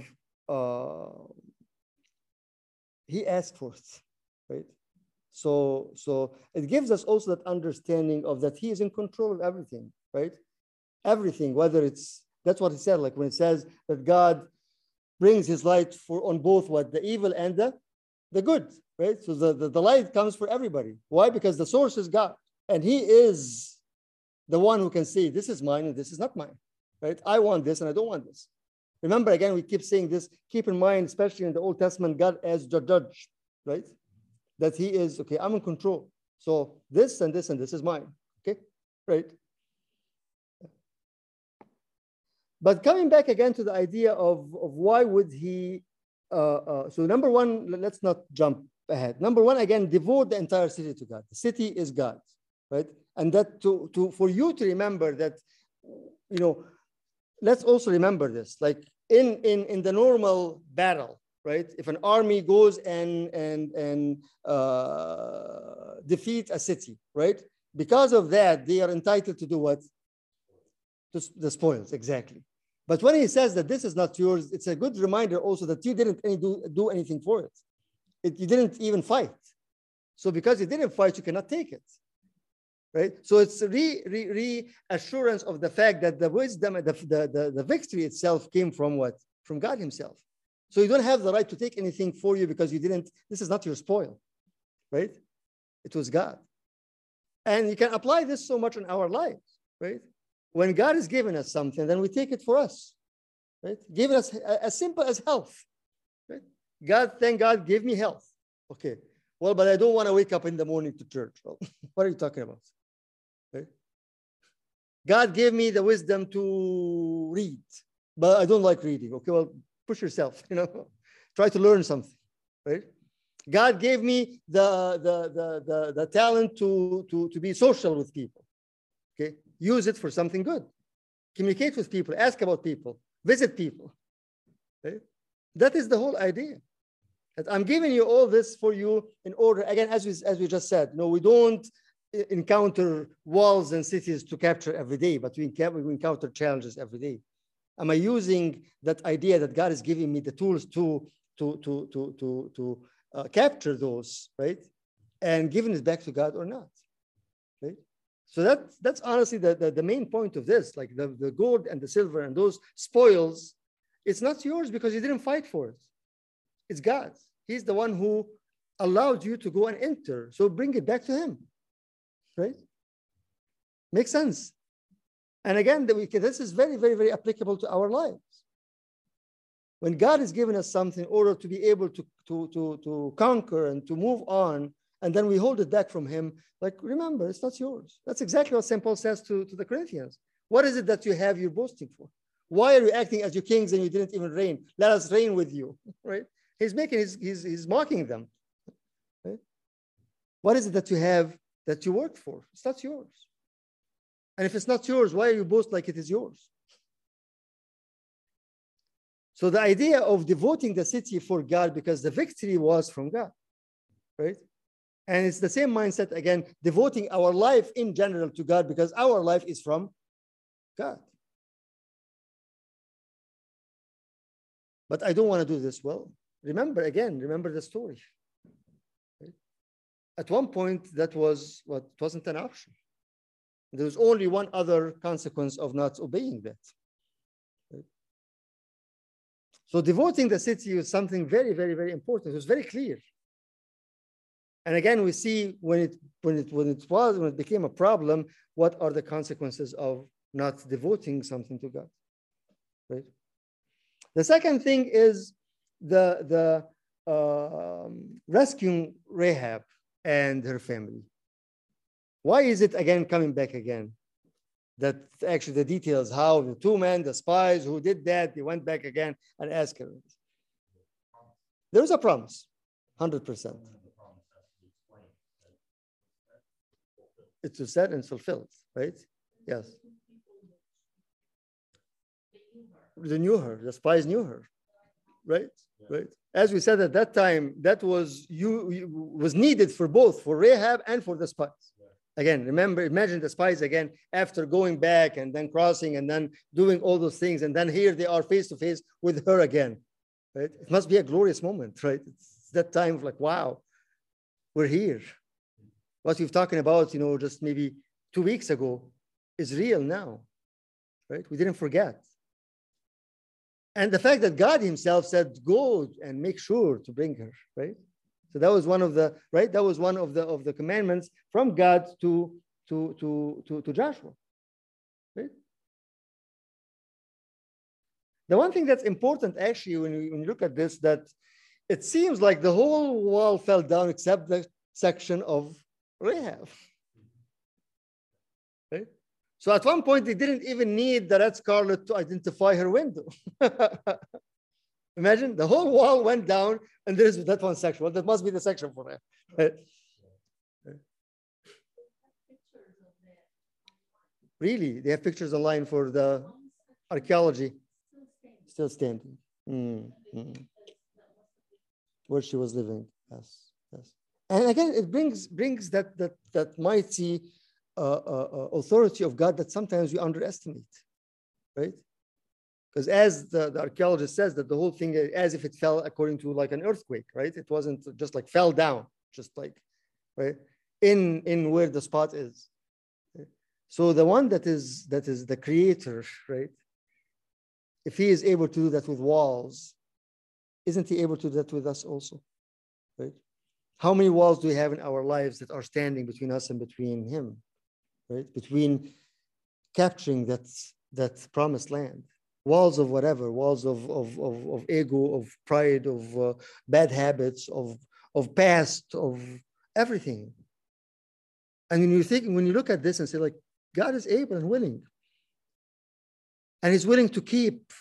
uh, he asked for it, right? So so it gives us also that understanding of that he is in control of everything, right? Everything, whether it's that's what he said, like when it says that God brings his light for on both what the evil and the the good right? So the, the, the light comes for everybody. Why? Because the source is god and he is the one who can say this is mine and this is not mine right? I want this and i don't want this. Remember again we keep saying this keep in mind especially in the old testament god as the judge right? That he is okay i'm in control. So this and this and this is mine okay? Right but coming back again to the idea of, of why would he uh, uh, so number one let's not jump ahead. Number one again devote the entire city to god. The city is god right? And that to, to for you to remember that you know let's also remember this. Like in in in the normal battle right? If an army goes and and and uh, defeat a city right? Because of that they are entitled to do what? To the spoils exactly but when he says that this is not yours, it's a good reminder also that you didn't any do, do anything for it. it. You didn't even fight. So because you didn't fight, you cannot take it. Right? So it's re, re, reassurance of the fact that the wisdom, and the, the, the, the victory itself came from what? From God himself. So you don't have the right to take anything for you because you didn't, this is not your spoil. Right? It was God. And you can apply this so much in our lives, right? When God has given us something, then we take it for us, right? Given us as simple as health, right? God, thank God, give me health. Okay. Well, but I don't want to wake up in the morning to church. Well, what are you talking about? God gave me the wisdom to read, but I don't like reading. Okay, well, push yourself, you know, try to learn something, right? God gave me the, the, the, the, the talent to, to, to be social with people. Okay, use it for something good. Communicate with people, ask about people, visit people. Okay? That is the whole idea. That I'm giving you all this for you in order, again, as we, as we just said, no, we don't encounter walls and cities to capture every day, but we we encounter challenges every day. Am I using that idea that God is giving me the tools to, to, to, to, to, to uh, capture those, right? And giving it back to God or not? So that, that's honestly the, the, the main point of this, like the, the gold and the silver and those spoils, it's not yours because you didn't fight for it. It's God's. He's the one who allowed you to go and enter. So bring it back to him, right? Makes sense. And again, this is very, very, very applicable to our lives. When God has given us something in order to be able to, to, to, to conquer and to move on, and then we hold it back from him, like, remember, it's not yours. That's exactly what St. Paul says to, to the Corinthians. What is it that you have you're boasting for? Why are you acting as your kings and you didn't even reign? Let us reign with you, right? He's making, he's, he's, he's mocking them. Right? What is it that you have that you work for? It's not yours. And if it's not yours, why are you boast like it is yours? So the idea of devoting the city for God because the victory was from God, right? And it's the same mindset again, devoting our life in general to God because our life is from God. But I don't want to do this well. Remember again, remember the story. At one point, that was what wasn't an option. There was only one other consequence of not obeying that. So devoting the city is something very, very, very important. It was very clear. And again, we see when it when it when it was when it became a problem, what are the consequences of not devoting something to God? Right. The second thing is the the um, rescuing Rahab and her family. Why is it again coming back again? That actually the details, how the two men, the spies who did that, they went back again and asked her. There was a promise, 100%. It's said and fulfilled, right? Yes. They knew her, the spies knew her, right? Right. As we said at that time, that was you, was needed for both for Rahab and for the spies. Again, remember, imagine the spies again after going back and then crossing and then doing all those things, and then here they are face to face with her again. Right? It must be a glorious moment, right? It's that time of like, wow, we're here. What we've talking about, you know, just maybe two weeks ago is real now, right? We didn't forget. And the fact that God Himself said, "Go and make sure to bring her," right? So that was one of the right. That was one of the of the commandments from God to to to to, to Joshua. Right. The one thing that's important actually when you, when you look at this that it seems like the whole wall fell down except the section of Rahab. Right. So at one point they didn't even need the red scarlet to identify her window. Imagine the whole wall went down and there's that one section. Well, that must be the section for her. Really, they have pictures online for the archaeology. Still standing. Mm, mm. Where she was living. Yes, yes. And again, it brings brings that that that mighty uh, uh, authority of God that sometimes we underestimate, right? Because as the, the archaeologist says, that the whole thing, as if it fell according to like an earthquake, right? It wasn't just like fell down, just like, right? In, in where the spot is. So the one that is, that is the creator, right? If he is able to do that with walls, isn't he able to do that with us also, right? How many walls do we have in our lives that are standing between us and between him, right? Between capturing that, that promised land walls of whatever, walls of, of, of, of ego, of pride, of uh, bad habits, of, of past, of everything. And when you think, when you look at this and say, like, God is able and willing, and He's willing to keep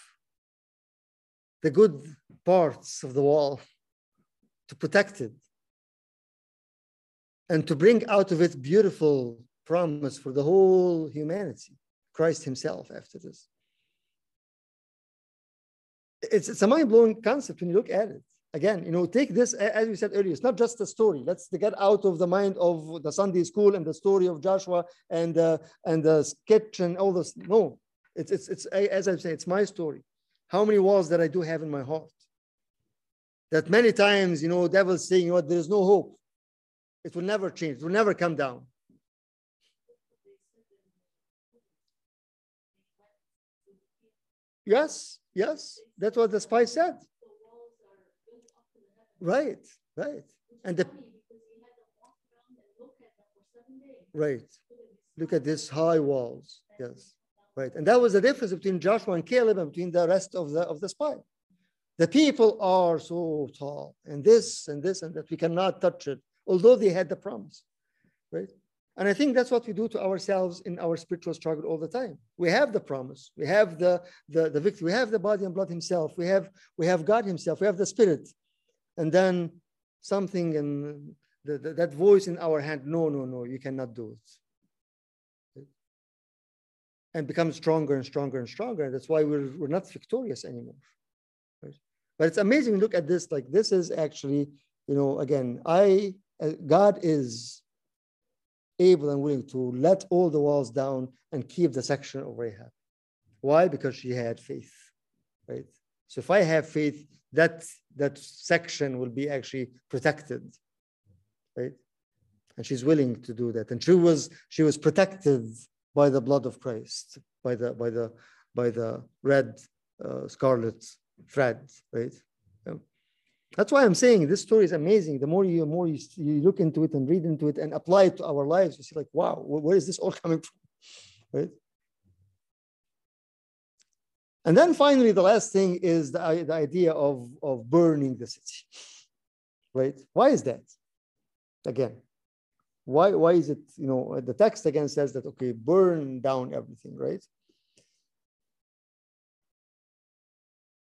the good parts of the wall, to protect it, and to bring out of it beautiful promise for the whole humanity, Christ Himself after this. It's, it's a mind-blowing concept when you look at it. Again you know take this as we said earlier it's not just a story. Let's get out of the mind of the sunday school and the story of joshua and uh, and the sketch and all this. No it's it's it's as i say it's my story. How many walls that i do have in my heart? That many times you know devil's saying you know, there is no hope it will never change it will never come down yes Yes, that's what the spy said. Right, right. And the right. Look at these high walls. Yes, right. And that was the difference between Joshua and Caleb and between the rest of the of the spy. The people are so tall, and this and this and that we cannot touch it, although they had the promise, right? And I think that's what we do to ourselves in our spiritual struggle all the time. We have the promise, we have the, the, the victory, we have the body and blood himself, we have, we have God himself, we have the spirit. And then something and the, the, that voice in our hand, no, no, no, you cannot do it. And become stronger and stronger and stronger. That's why we're, we're not victorious anymore. But it's amazing. Look at this. Like this is actually, you know, again, I God is able and willing to let all the walls down and keep the section of Rahab. Why? Because she had faith, right? So if I have faith, that that section will be actually protected, right? And she's willing to do that. And she was she was protected by the blood of Christ, by the by the by the red uh, scarlet thread, right? That's why I'm saying this story is amazing. The more you more you, you look into it and read into it and apply it to our lives, you see like, wow, where is this all coming from, right? And then finally, the last thing is the, the idea of, of burning the city, right? Why is that? Again, why, why is it, you know, the text again says that, okay, burn down everything, right?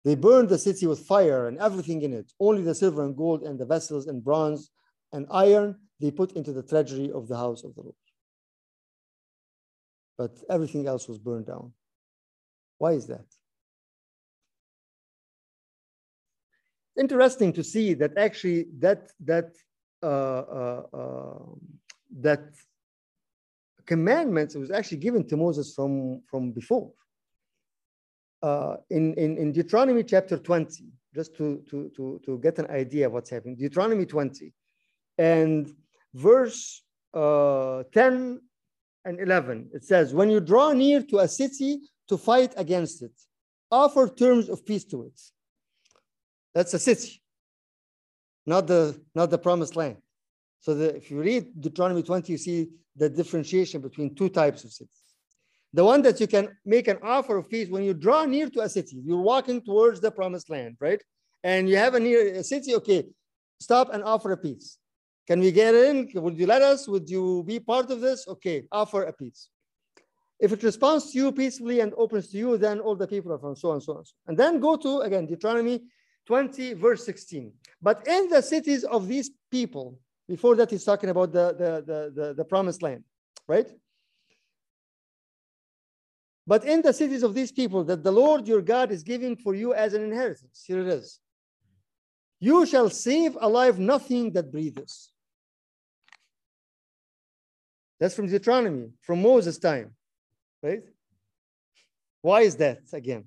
They burned the city with fire and everything in it. Only the silver and gold and the vessels and bronze and iron they put into the treasury of the house of the Lord. But everything else was burned down. Why is that? Interesting to see that actually that that uh, uh, uh, that commandments was actually given to Moses from from before. Uh, in, in, in Deuteronomy chapter 20, just to, to, to, to get an idea of what's happening, Deuteronomy 20 and verse uh, 10 and 11, it says, When you draw near to a city to fight against it, offer terms of peace to it. That's a city, not the, not the promised land. So the, if you read Deuteronomy 20, you see the differentiation between two types of cities. The one that you can make an offer of peace when you draw near to a city, you're walking towards the promised land, right? And you have a near a city, okay, stop and offer a peace. Can we get in? Would you let us? Would you be part of this? Okay, offer a peace. If it responds to you peacefully and opens to you, then all the people are from so and so and so. And then go to, again, Deuteronomy 20, verse 16. But in the cities of these people, before that, he's talking about the, the, the, the, the promised land, right? But in the cities of these people that the Lord your God is giving for you as an inheritance, here it is. You shall save alive nothing that breathes. That's from Deuteronomy, from Moses' time, right? Why is that again?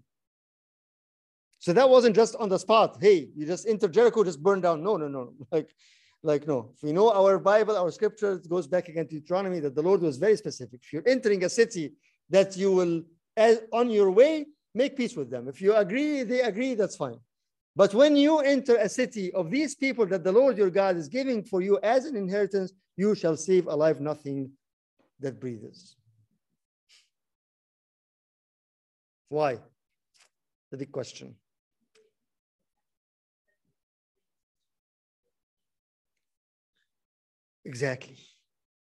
So that wasn't just on the spot. Hey, you just enter Jericho, just burn down. No, no, no. Like, like no. If we know our Bible, our scripture, it goes back again to Deuteronomy that the Lord was very specific. If you're entering a city that you will, as on your way, make peace with them. If you agree, they agree, that's fine. But when you enter a city of these people that the Lord your God is giving for you as an inheritance, you shall save alive nothing that breathes. Why? The big question. Exactly.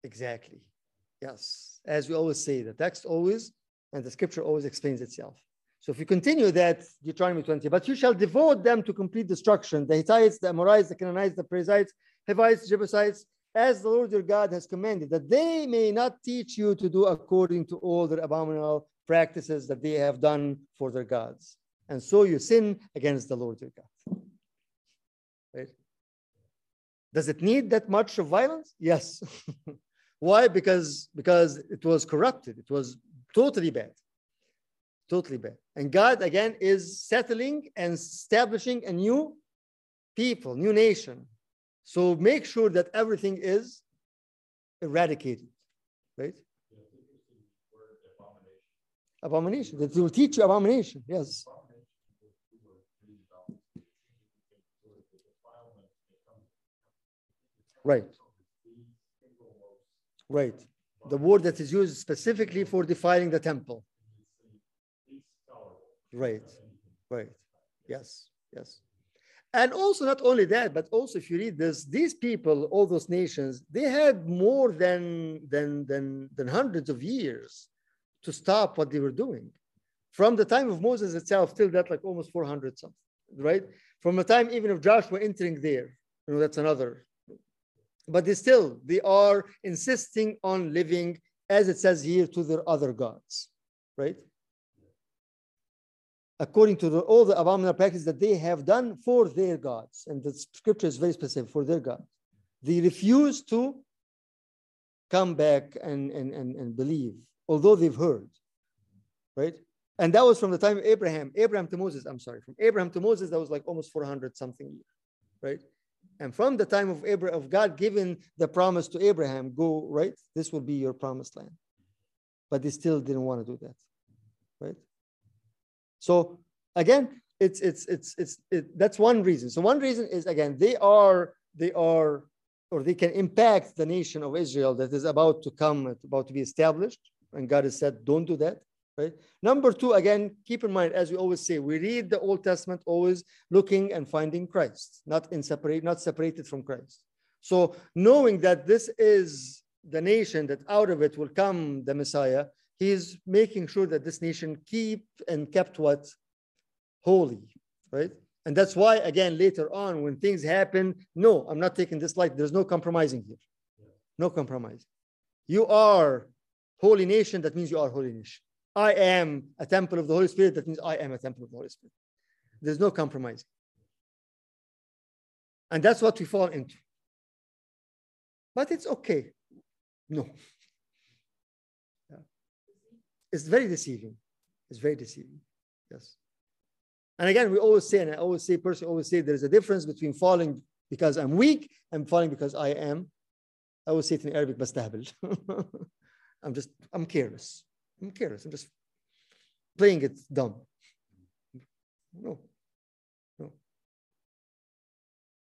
Exactly. Yes. As we always say, the text always and the scripture always explains itself. So if you continue that, Deuteronomy 20, but you shall devote them to complete destruction, the Hittites, the Amorites, the Canaanites, the Perizzites, Hivites, Jebusites, as the Lord your God has commanded, that they may not teach you to do according to all their abominable practices that they have done for their gods. And so you sin against the Lord your God. Right? Does it need that much of violence? Yes. Why? Because, because it was corrupted. It was totally bad. Totally bad. And God, again, is settling and establishing a new people, new nation. So make sure that everything is eradicated, right? Abomination. That will teach you abomination. Yes. Right. Right. The word that is used specifically for defiling the temple. Right. Right. Yes. Yes. And also, not only that, but also if you read this, these people, all those nations, they had more than, than, than, than hundreds of years to stop what they were doing. From the time of Moses itself till that, like almost 400 something, right? From the time even of Joshua entering there, you know, that's another. But they still, they are insisting on living, as it says here, to their other gods, right? according to the, all the abominable practices that they have done for their gods. And the scripture is very specific for their gods They refuse to come back and, and, and, and believe, although they've heard, right? And that was from the time of Abraham, Abraham to Moses, I'm sorry, from Abraham to Moses, that was like almost 400 something years, right? And from the time of Abraham, of God giving the promise to Abraham, go, right? This will be your promised land. But they still didn't want to do that, right? So again, it's it's it's it's it, that's one reason. So one reason is again they are they are or they can impact the nation of Israel that is about to come, about to be established, and God has said, don't do that. Right. Number two, again, keep in mind, as we always say, we read the Old Testament always looking and finding Christ, not in separate, not separated from Christ. So knowing that this is the nation that out of it will come the Messiah, he's making sure that this nation keep and kept what holy, right? And that's why, again, later on, when things happen, no, I'm not taking this light. There's no compromising here. No compromise. You are holy nation, that means you are holy nation. I am a temple of the Holy Spirit, that means I am a temple of the Holy Spirit. There's no compromise. And that's what we fall into. But it's okay. No. It's very deceiving. It's very deceiving. Yes. And again, we always say, and I always say, personally, always say, there's a difference between falling because I'm weak and falling because I am. I always say it in Arabic, bastahbil. I'm just, I'm careless. I'm careless. I'm just playing it dumb. No, no.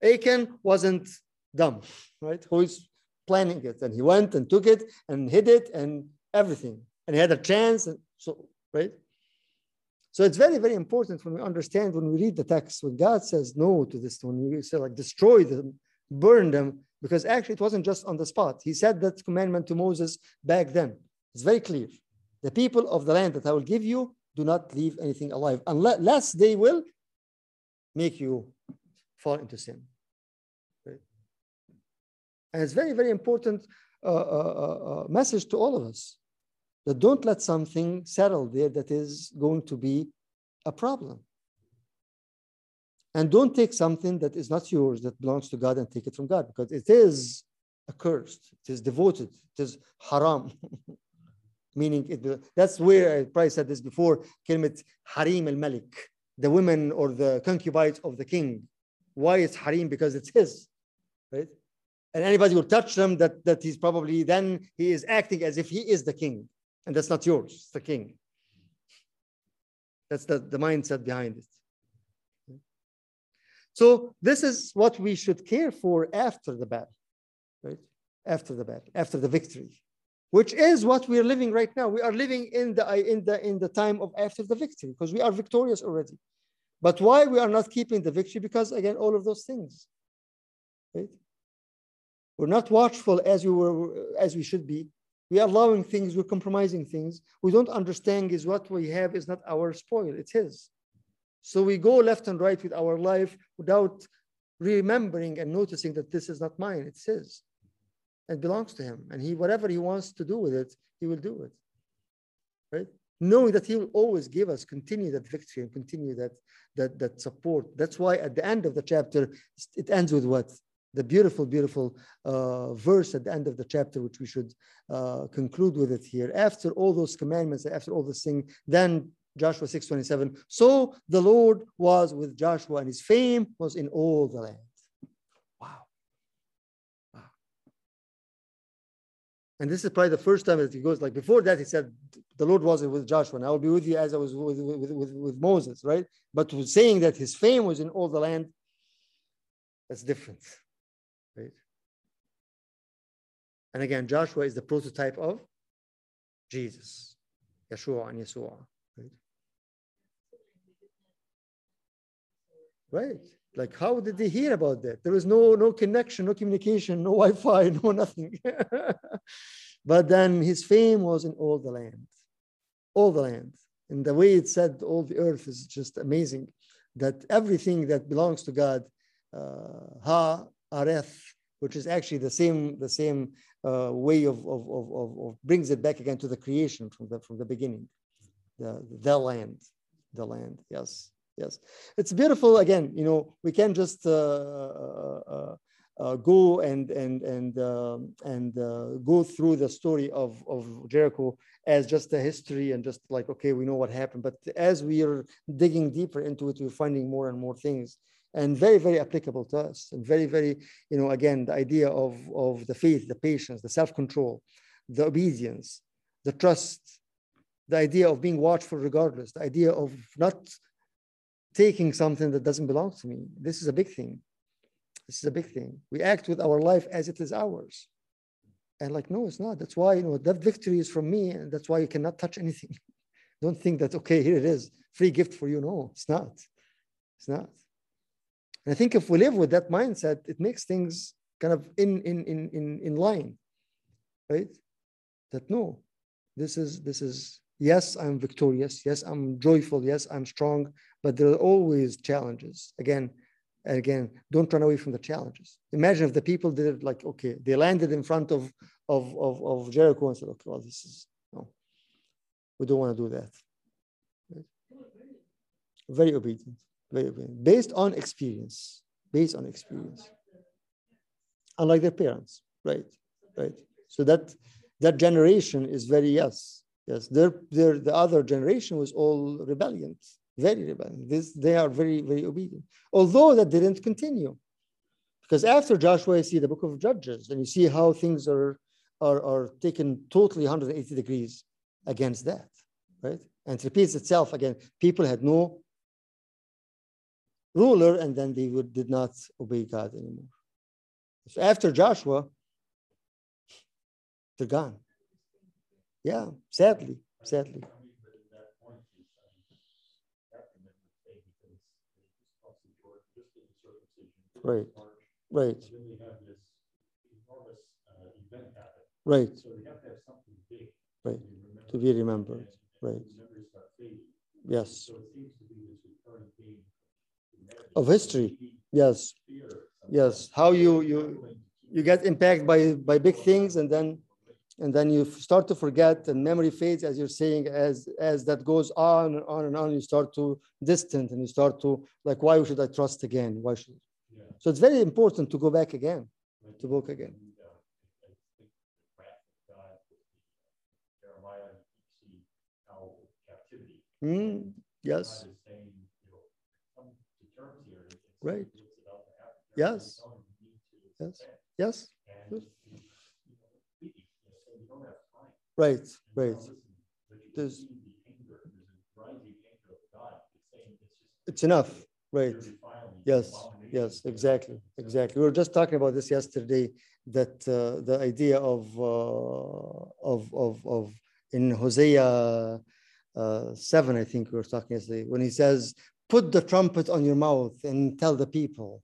Achan wasn't dumb, right? Who is planning it? And he went and took it and hid it and everything. And he had a chance. And so, right? So it's very, very important when we understand, when we read the text, when God says no to this, when we say like destroy them, burn them, because actually it wasn't just on the spot. He said that commandment to Moses back then. It's very clear. The people of the land that I will give you do not leave anything alive unless they will make you fall into sin. And it's very, very important uh, uh, uh, uh message to all of us that don't let something settle there that is going to be a problem. And don't take something that is not yours, that belongs to God, and take it from God, because it is accursed, it is devoted, it is haram. Meaning, it, that's where I probably said this before, Kilmet harim al malik, the women or the concubines of the king. Why it's harim? Because it's his, right? And anybody will touch them, that, that he's probably then he is acting as if he is the king. And that's not yours, it's the king. That's the, the mindset behind it. So this is what we should care for after the battle, right? After the battle, after the victory, which is what we are living right now. We are living in the in the in the time of after the victory because we are victorious already. But why we are not keeping the victory? Because again, all of those things, right? We're not watchful as we were as we should be we are allowing things, we're compromising things. We don't understand is what we have is not our spoil, it's his. So we go left and right with our life without remembering and noticing that this is not mine, it's his. It belongs to him. And he, whatever he wants to do with it, he will do it. Right? Knowing that he will always give us, continue that victory and continue that, that, that support. That's why at the end of the chapter, it ends with what? the beautiful, beautiful uh, verse at the end of the chapter, which we should uh, conclude with it here. After all those commandments, after all this thing, then Joshua 6:27. So the Lord was with Joshua, and his fame was in all the land. Wow. Wow. And this is probably the first time that he goes like before that, he said, The Lord was with Joshua, and I will be with you as I was with, with, with, with Moses, right? But saying that his fame was in all the land, that's different. Right? And again, Joshua is the prototype of Jesus, Yeshua and Yeshua. Right? Right. Like, how did they hear about that? There was no no connection, no communication, no Wi-Fi, no nothing. but then his fame was in all the land, all the land. And the way it said all the earth is just amazing. That everything that belongs to God, uh, Ha areth, which is actually the same the same uh, way of, of, of, of, brings it back again to the creation from the from the beginning, the the land, the land. Yes, yes. It's beautiful. Again, you know, we can just uh, uh, uh, go and and and um, and uh, go through the story of of Jericho as just a history and just like okay, we know what happened. But as we are digging deeper into it, we're finding more and more things, and very very applicable to us, and very very you know again the idea of of the faith, the patience, the self control, the obedience, the trust, the idea of being watchful regardless, the idea of not taking something that doesn't belong to me. This is a big thing. This is a big thing. We act with our life as it is ours. And like, no, it's not. That's why, you know, that victory is from me. And that's why you cannot touch anything. Don't think that, okay, here it is, free gift for you. No, it's not. It's not. And I think if we live with that mindset, it makes things kind of in, in, in, in, in line, right? That no, this is, this is, yes, I'm victorious. Yes, I'm joyful. Yes, I'm strong, but there are always challenges. Again, and again, don't run away from the challenges. Imagine if the people did it like, okay, they landed in front of, of, of, of Jericho and said, okay, well, this is, no, we don't want to do that. Right? Very obedient, very obedient, based on experience, based on experience. Unlike their parents, right, right. So that, that generation is very, yes, yes. Their, their, the other generation was all rebellion, very rebellion. This, they are very, very obedient. Although that didn't continue. Because after Joshua, you see the book of Judges, and you see how things are, are, are taken totally 180 degrees against that, right? And it repeats itself again. People had no ruler, and then they would, did not obey God anymore. So after Joshua, they're gone. Yeah, sadly, sadly. Right, right, Then we have this enormous uh, event happen. right, So we have to have something big. right. be To be remembered, and right. Start fading. Yes, So it seems to be this recurring theme. of history. Yes, yes. How you you you get impacted by by big things, and then and then you start to forget, and memory fades, as you're saying, as as that goes on and on and on. You start to distant, and you start to like, why should I trust again? Why should? Yeah. So it's very important to go back again, to book again. And, I think the wrath of God with the, Jeremiah, you see how captivity. Hmm, yes, God is saying, you know, come to terms here. It's Right. what's about to happen. Yes. Tell them you need to Yes. yes, And, Good. you know, please, you know, so you don't have time. right, right. listen, but you can There's- see the anger, there's a rising anger of God. It's saying it's just. It's enough, right. Yes, yes, exactly, exactly. We were just talking about this yesterday, that uh, the idea of, uh, of, of, of in Hosea uh, 7, I think we were talking yesterday, when he says, put the trumpet on your mouth and tell the people,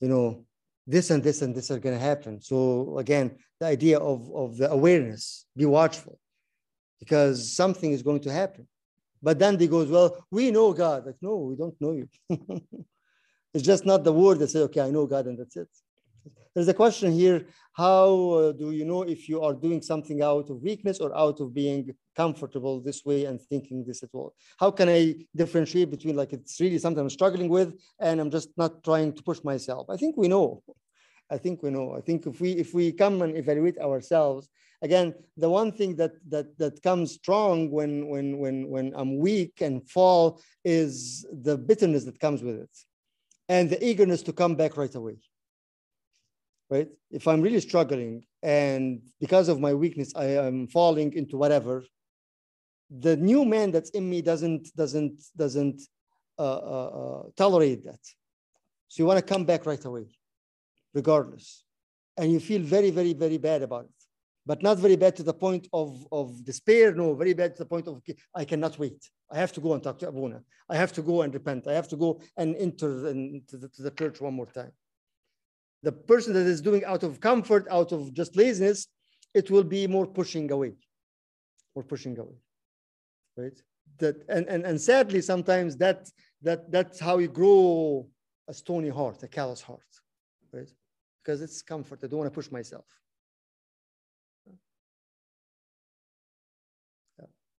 you know, this and this and this are going to happen. So again, the idea of, of the awareness, be watchful, because something is going to happen. But then they goes, well, we know God. Like, no, we don't know you. it's just not the word that say, okay, I know God, and that's it. There's a question here: How uh, do you know if you are doing something out of weakness or out of being comfortable this way and thinking this at all? How can I differentiate between like it's really something I'm struggling with and I'm just not trying to push myself? I think we know. I think we know. I think if we if we come and evaluate ourselves, again, the one thing that that that comes strong when when when when I'm weak and fall is the bitterness that comes with it, and the eagerness to come back right away. Right? If I'm really struggling and because of my weakness I am falling into whatever, the new man that's in me doesn't doesn't doesn't uh, uh, uh, tolerate that. So you want to come back right away, regardless, and you feel very very very bad about it but not very bad to the point of, of despair. No, very bad to the point of, I cannot wait. I have to go and talk to Abuna. I have to go and repent. I have to go and enter into the, to the church one more time. The person that is doing out of comfort, out of just laziness, it will be more pushing away, more pushing away, right? That and and, and sadly, sometimes that that that's how you grow a stony heart, a callous heart, right? Because it's comfort. I don't want to push myself.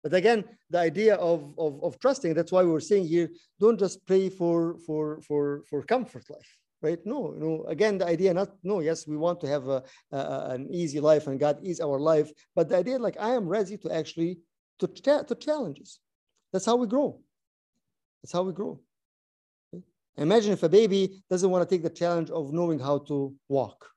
But again, the idea of, of, of trusting, that's why we're saying here, don't just pray for, for, for, for comfort life, right? No, no, again, the idea not, no, yes, we want to have a, a, an easy life and God is our life. But the idea like, I am ready to actually, to, to challenges. That's how we grow. That's how we grow. Imagine if a baby doesn't want to take the challenge of knowing how to walk.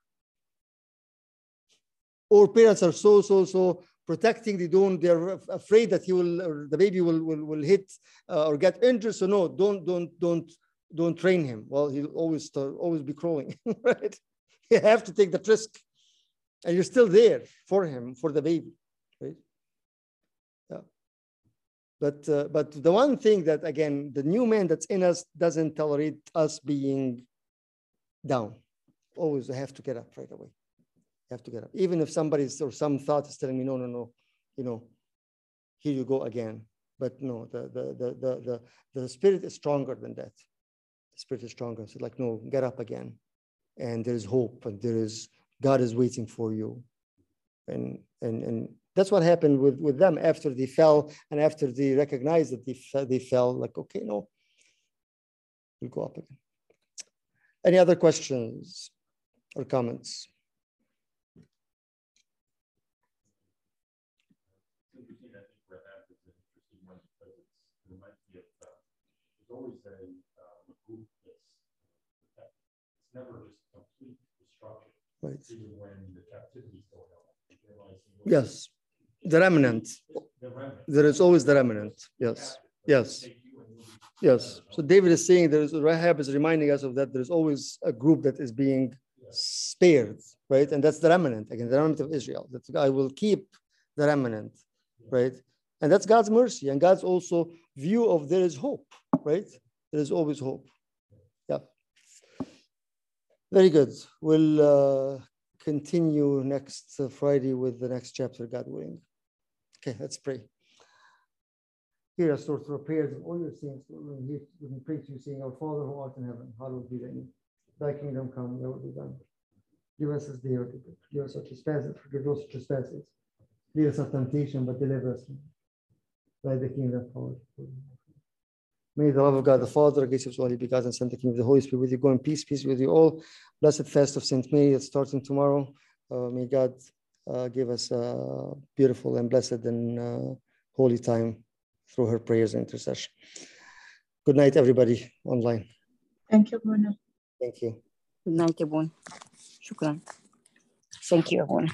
Or parents are so, so, so protecting the don't, they're afraid that he will, or the baby will, will, will hit uh, or get injured. So no, don't, don't, don't, don't train him. Well, he'll always, always be crawling, right? You have to take the risk and you're still there for him, for the baby, right? But, uh, but the one thing that, again, the new man that's in us doesn't tolerate us being down. Always have to get up right away. Have to get up. Even if somebody's or some thought is telling me, no, no, no, you know, here you go again. But no, the, the, the, the, the, the spirit is stronger than that. The spirit is stronger. So like, no, get up again. And there is hope and there is, God is waiting for you. And, and, and that's what happened with, with them after they fell and after they recognized that they, they fell, like, okay, no, we'll go up again. Any other questions or comments? always a, uh, group that's it's never just complete destruction. Right. Even when the captivity is going on. Yes the remnant. There is always the remnant. Yes. Yes. Yes. So David is saying there is Rahab is reminding us of that. There's always a group that is being spared, right? And that's the remnant again, the remnant of Israel. That I will keep the remnant, right? And that's God's mercy and God's also view of there is hope, right? There is always hope. Very good. We'll uh, continue next Friday with the next chapter, God willing. Okay, let's pray. Hear us, Lord, through prayers of all your saints. We, we pray to you, saying, Our Father who art in heaven, hallowed be thy name. Thy kingdom come, thy will be done. Give us this day our daily bread. Give us our trespasses, forgive us our trespasses. Lead us not temptation, but deliver us from thy the kingdom, power. May the love of God, the Father, grace of Holy begotten and Son, the King of the Holy Spirit with you. Go in peace, peace with you all. Blessed fast of Saint Mary that's starting tomorrow. Uh, may God uh, give us a beautiful and blessed and uh, holy time through her prayers and intercession. Good night, everybody online. Thank you, Bruno. Thank you. Good night, everyone. Shukran. Thank you, everyone.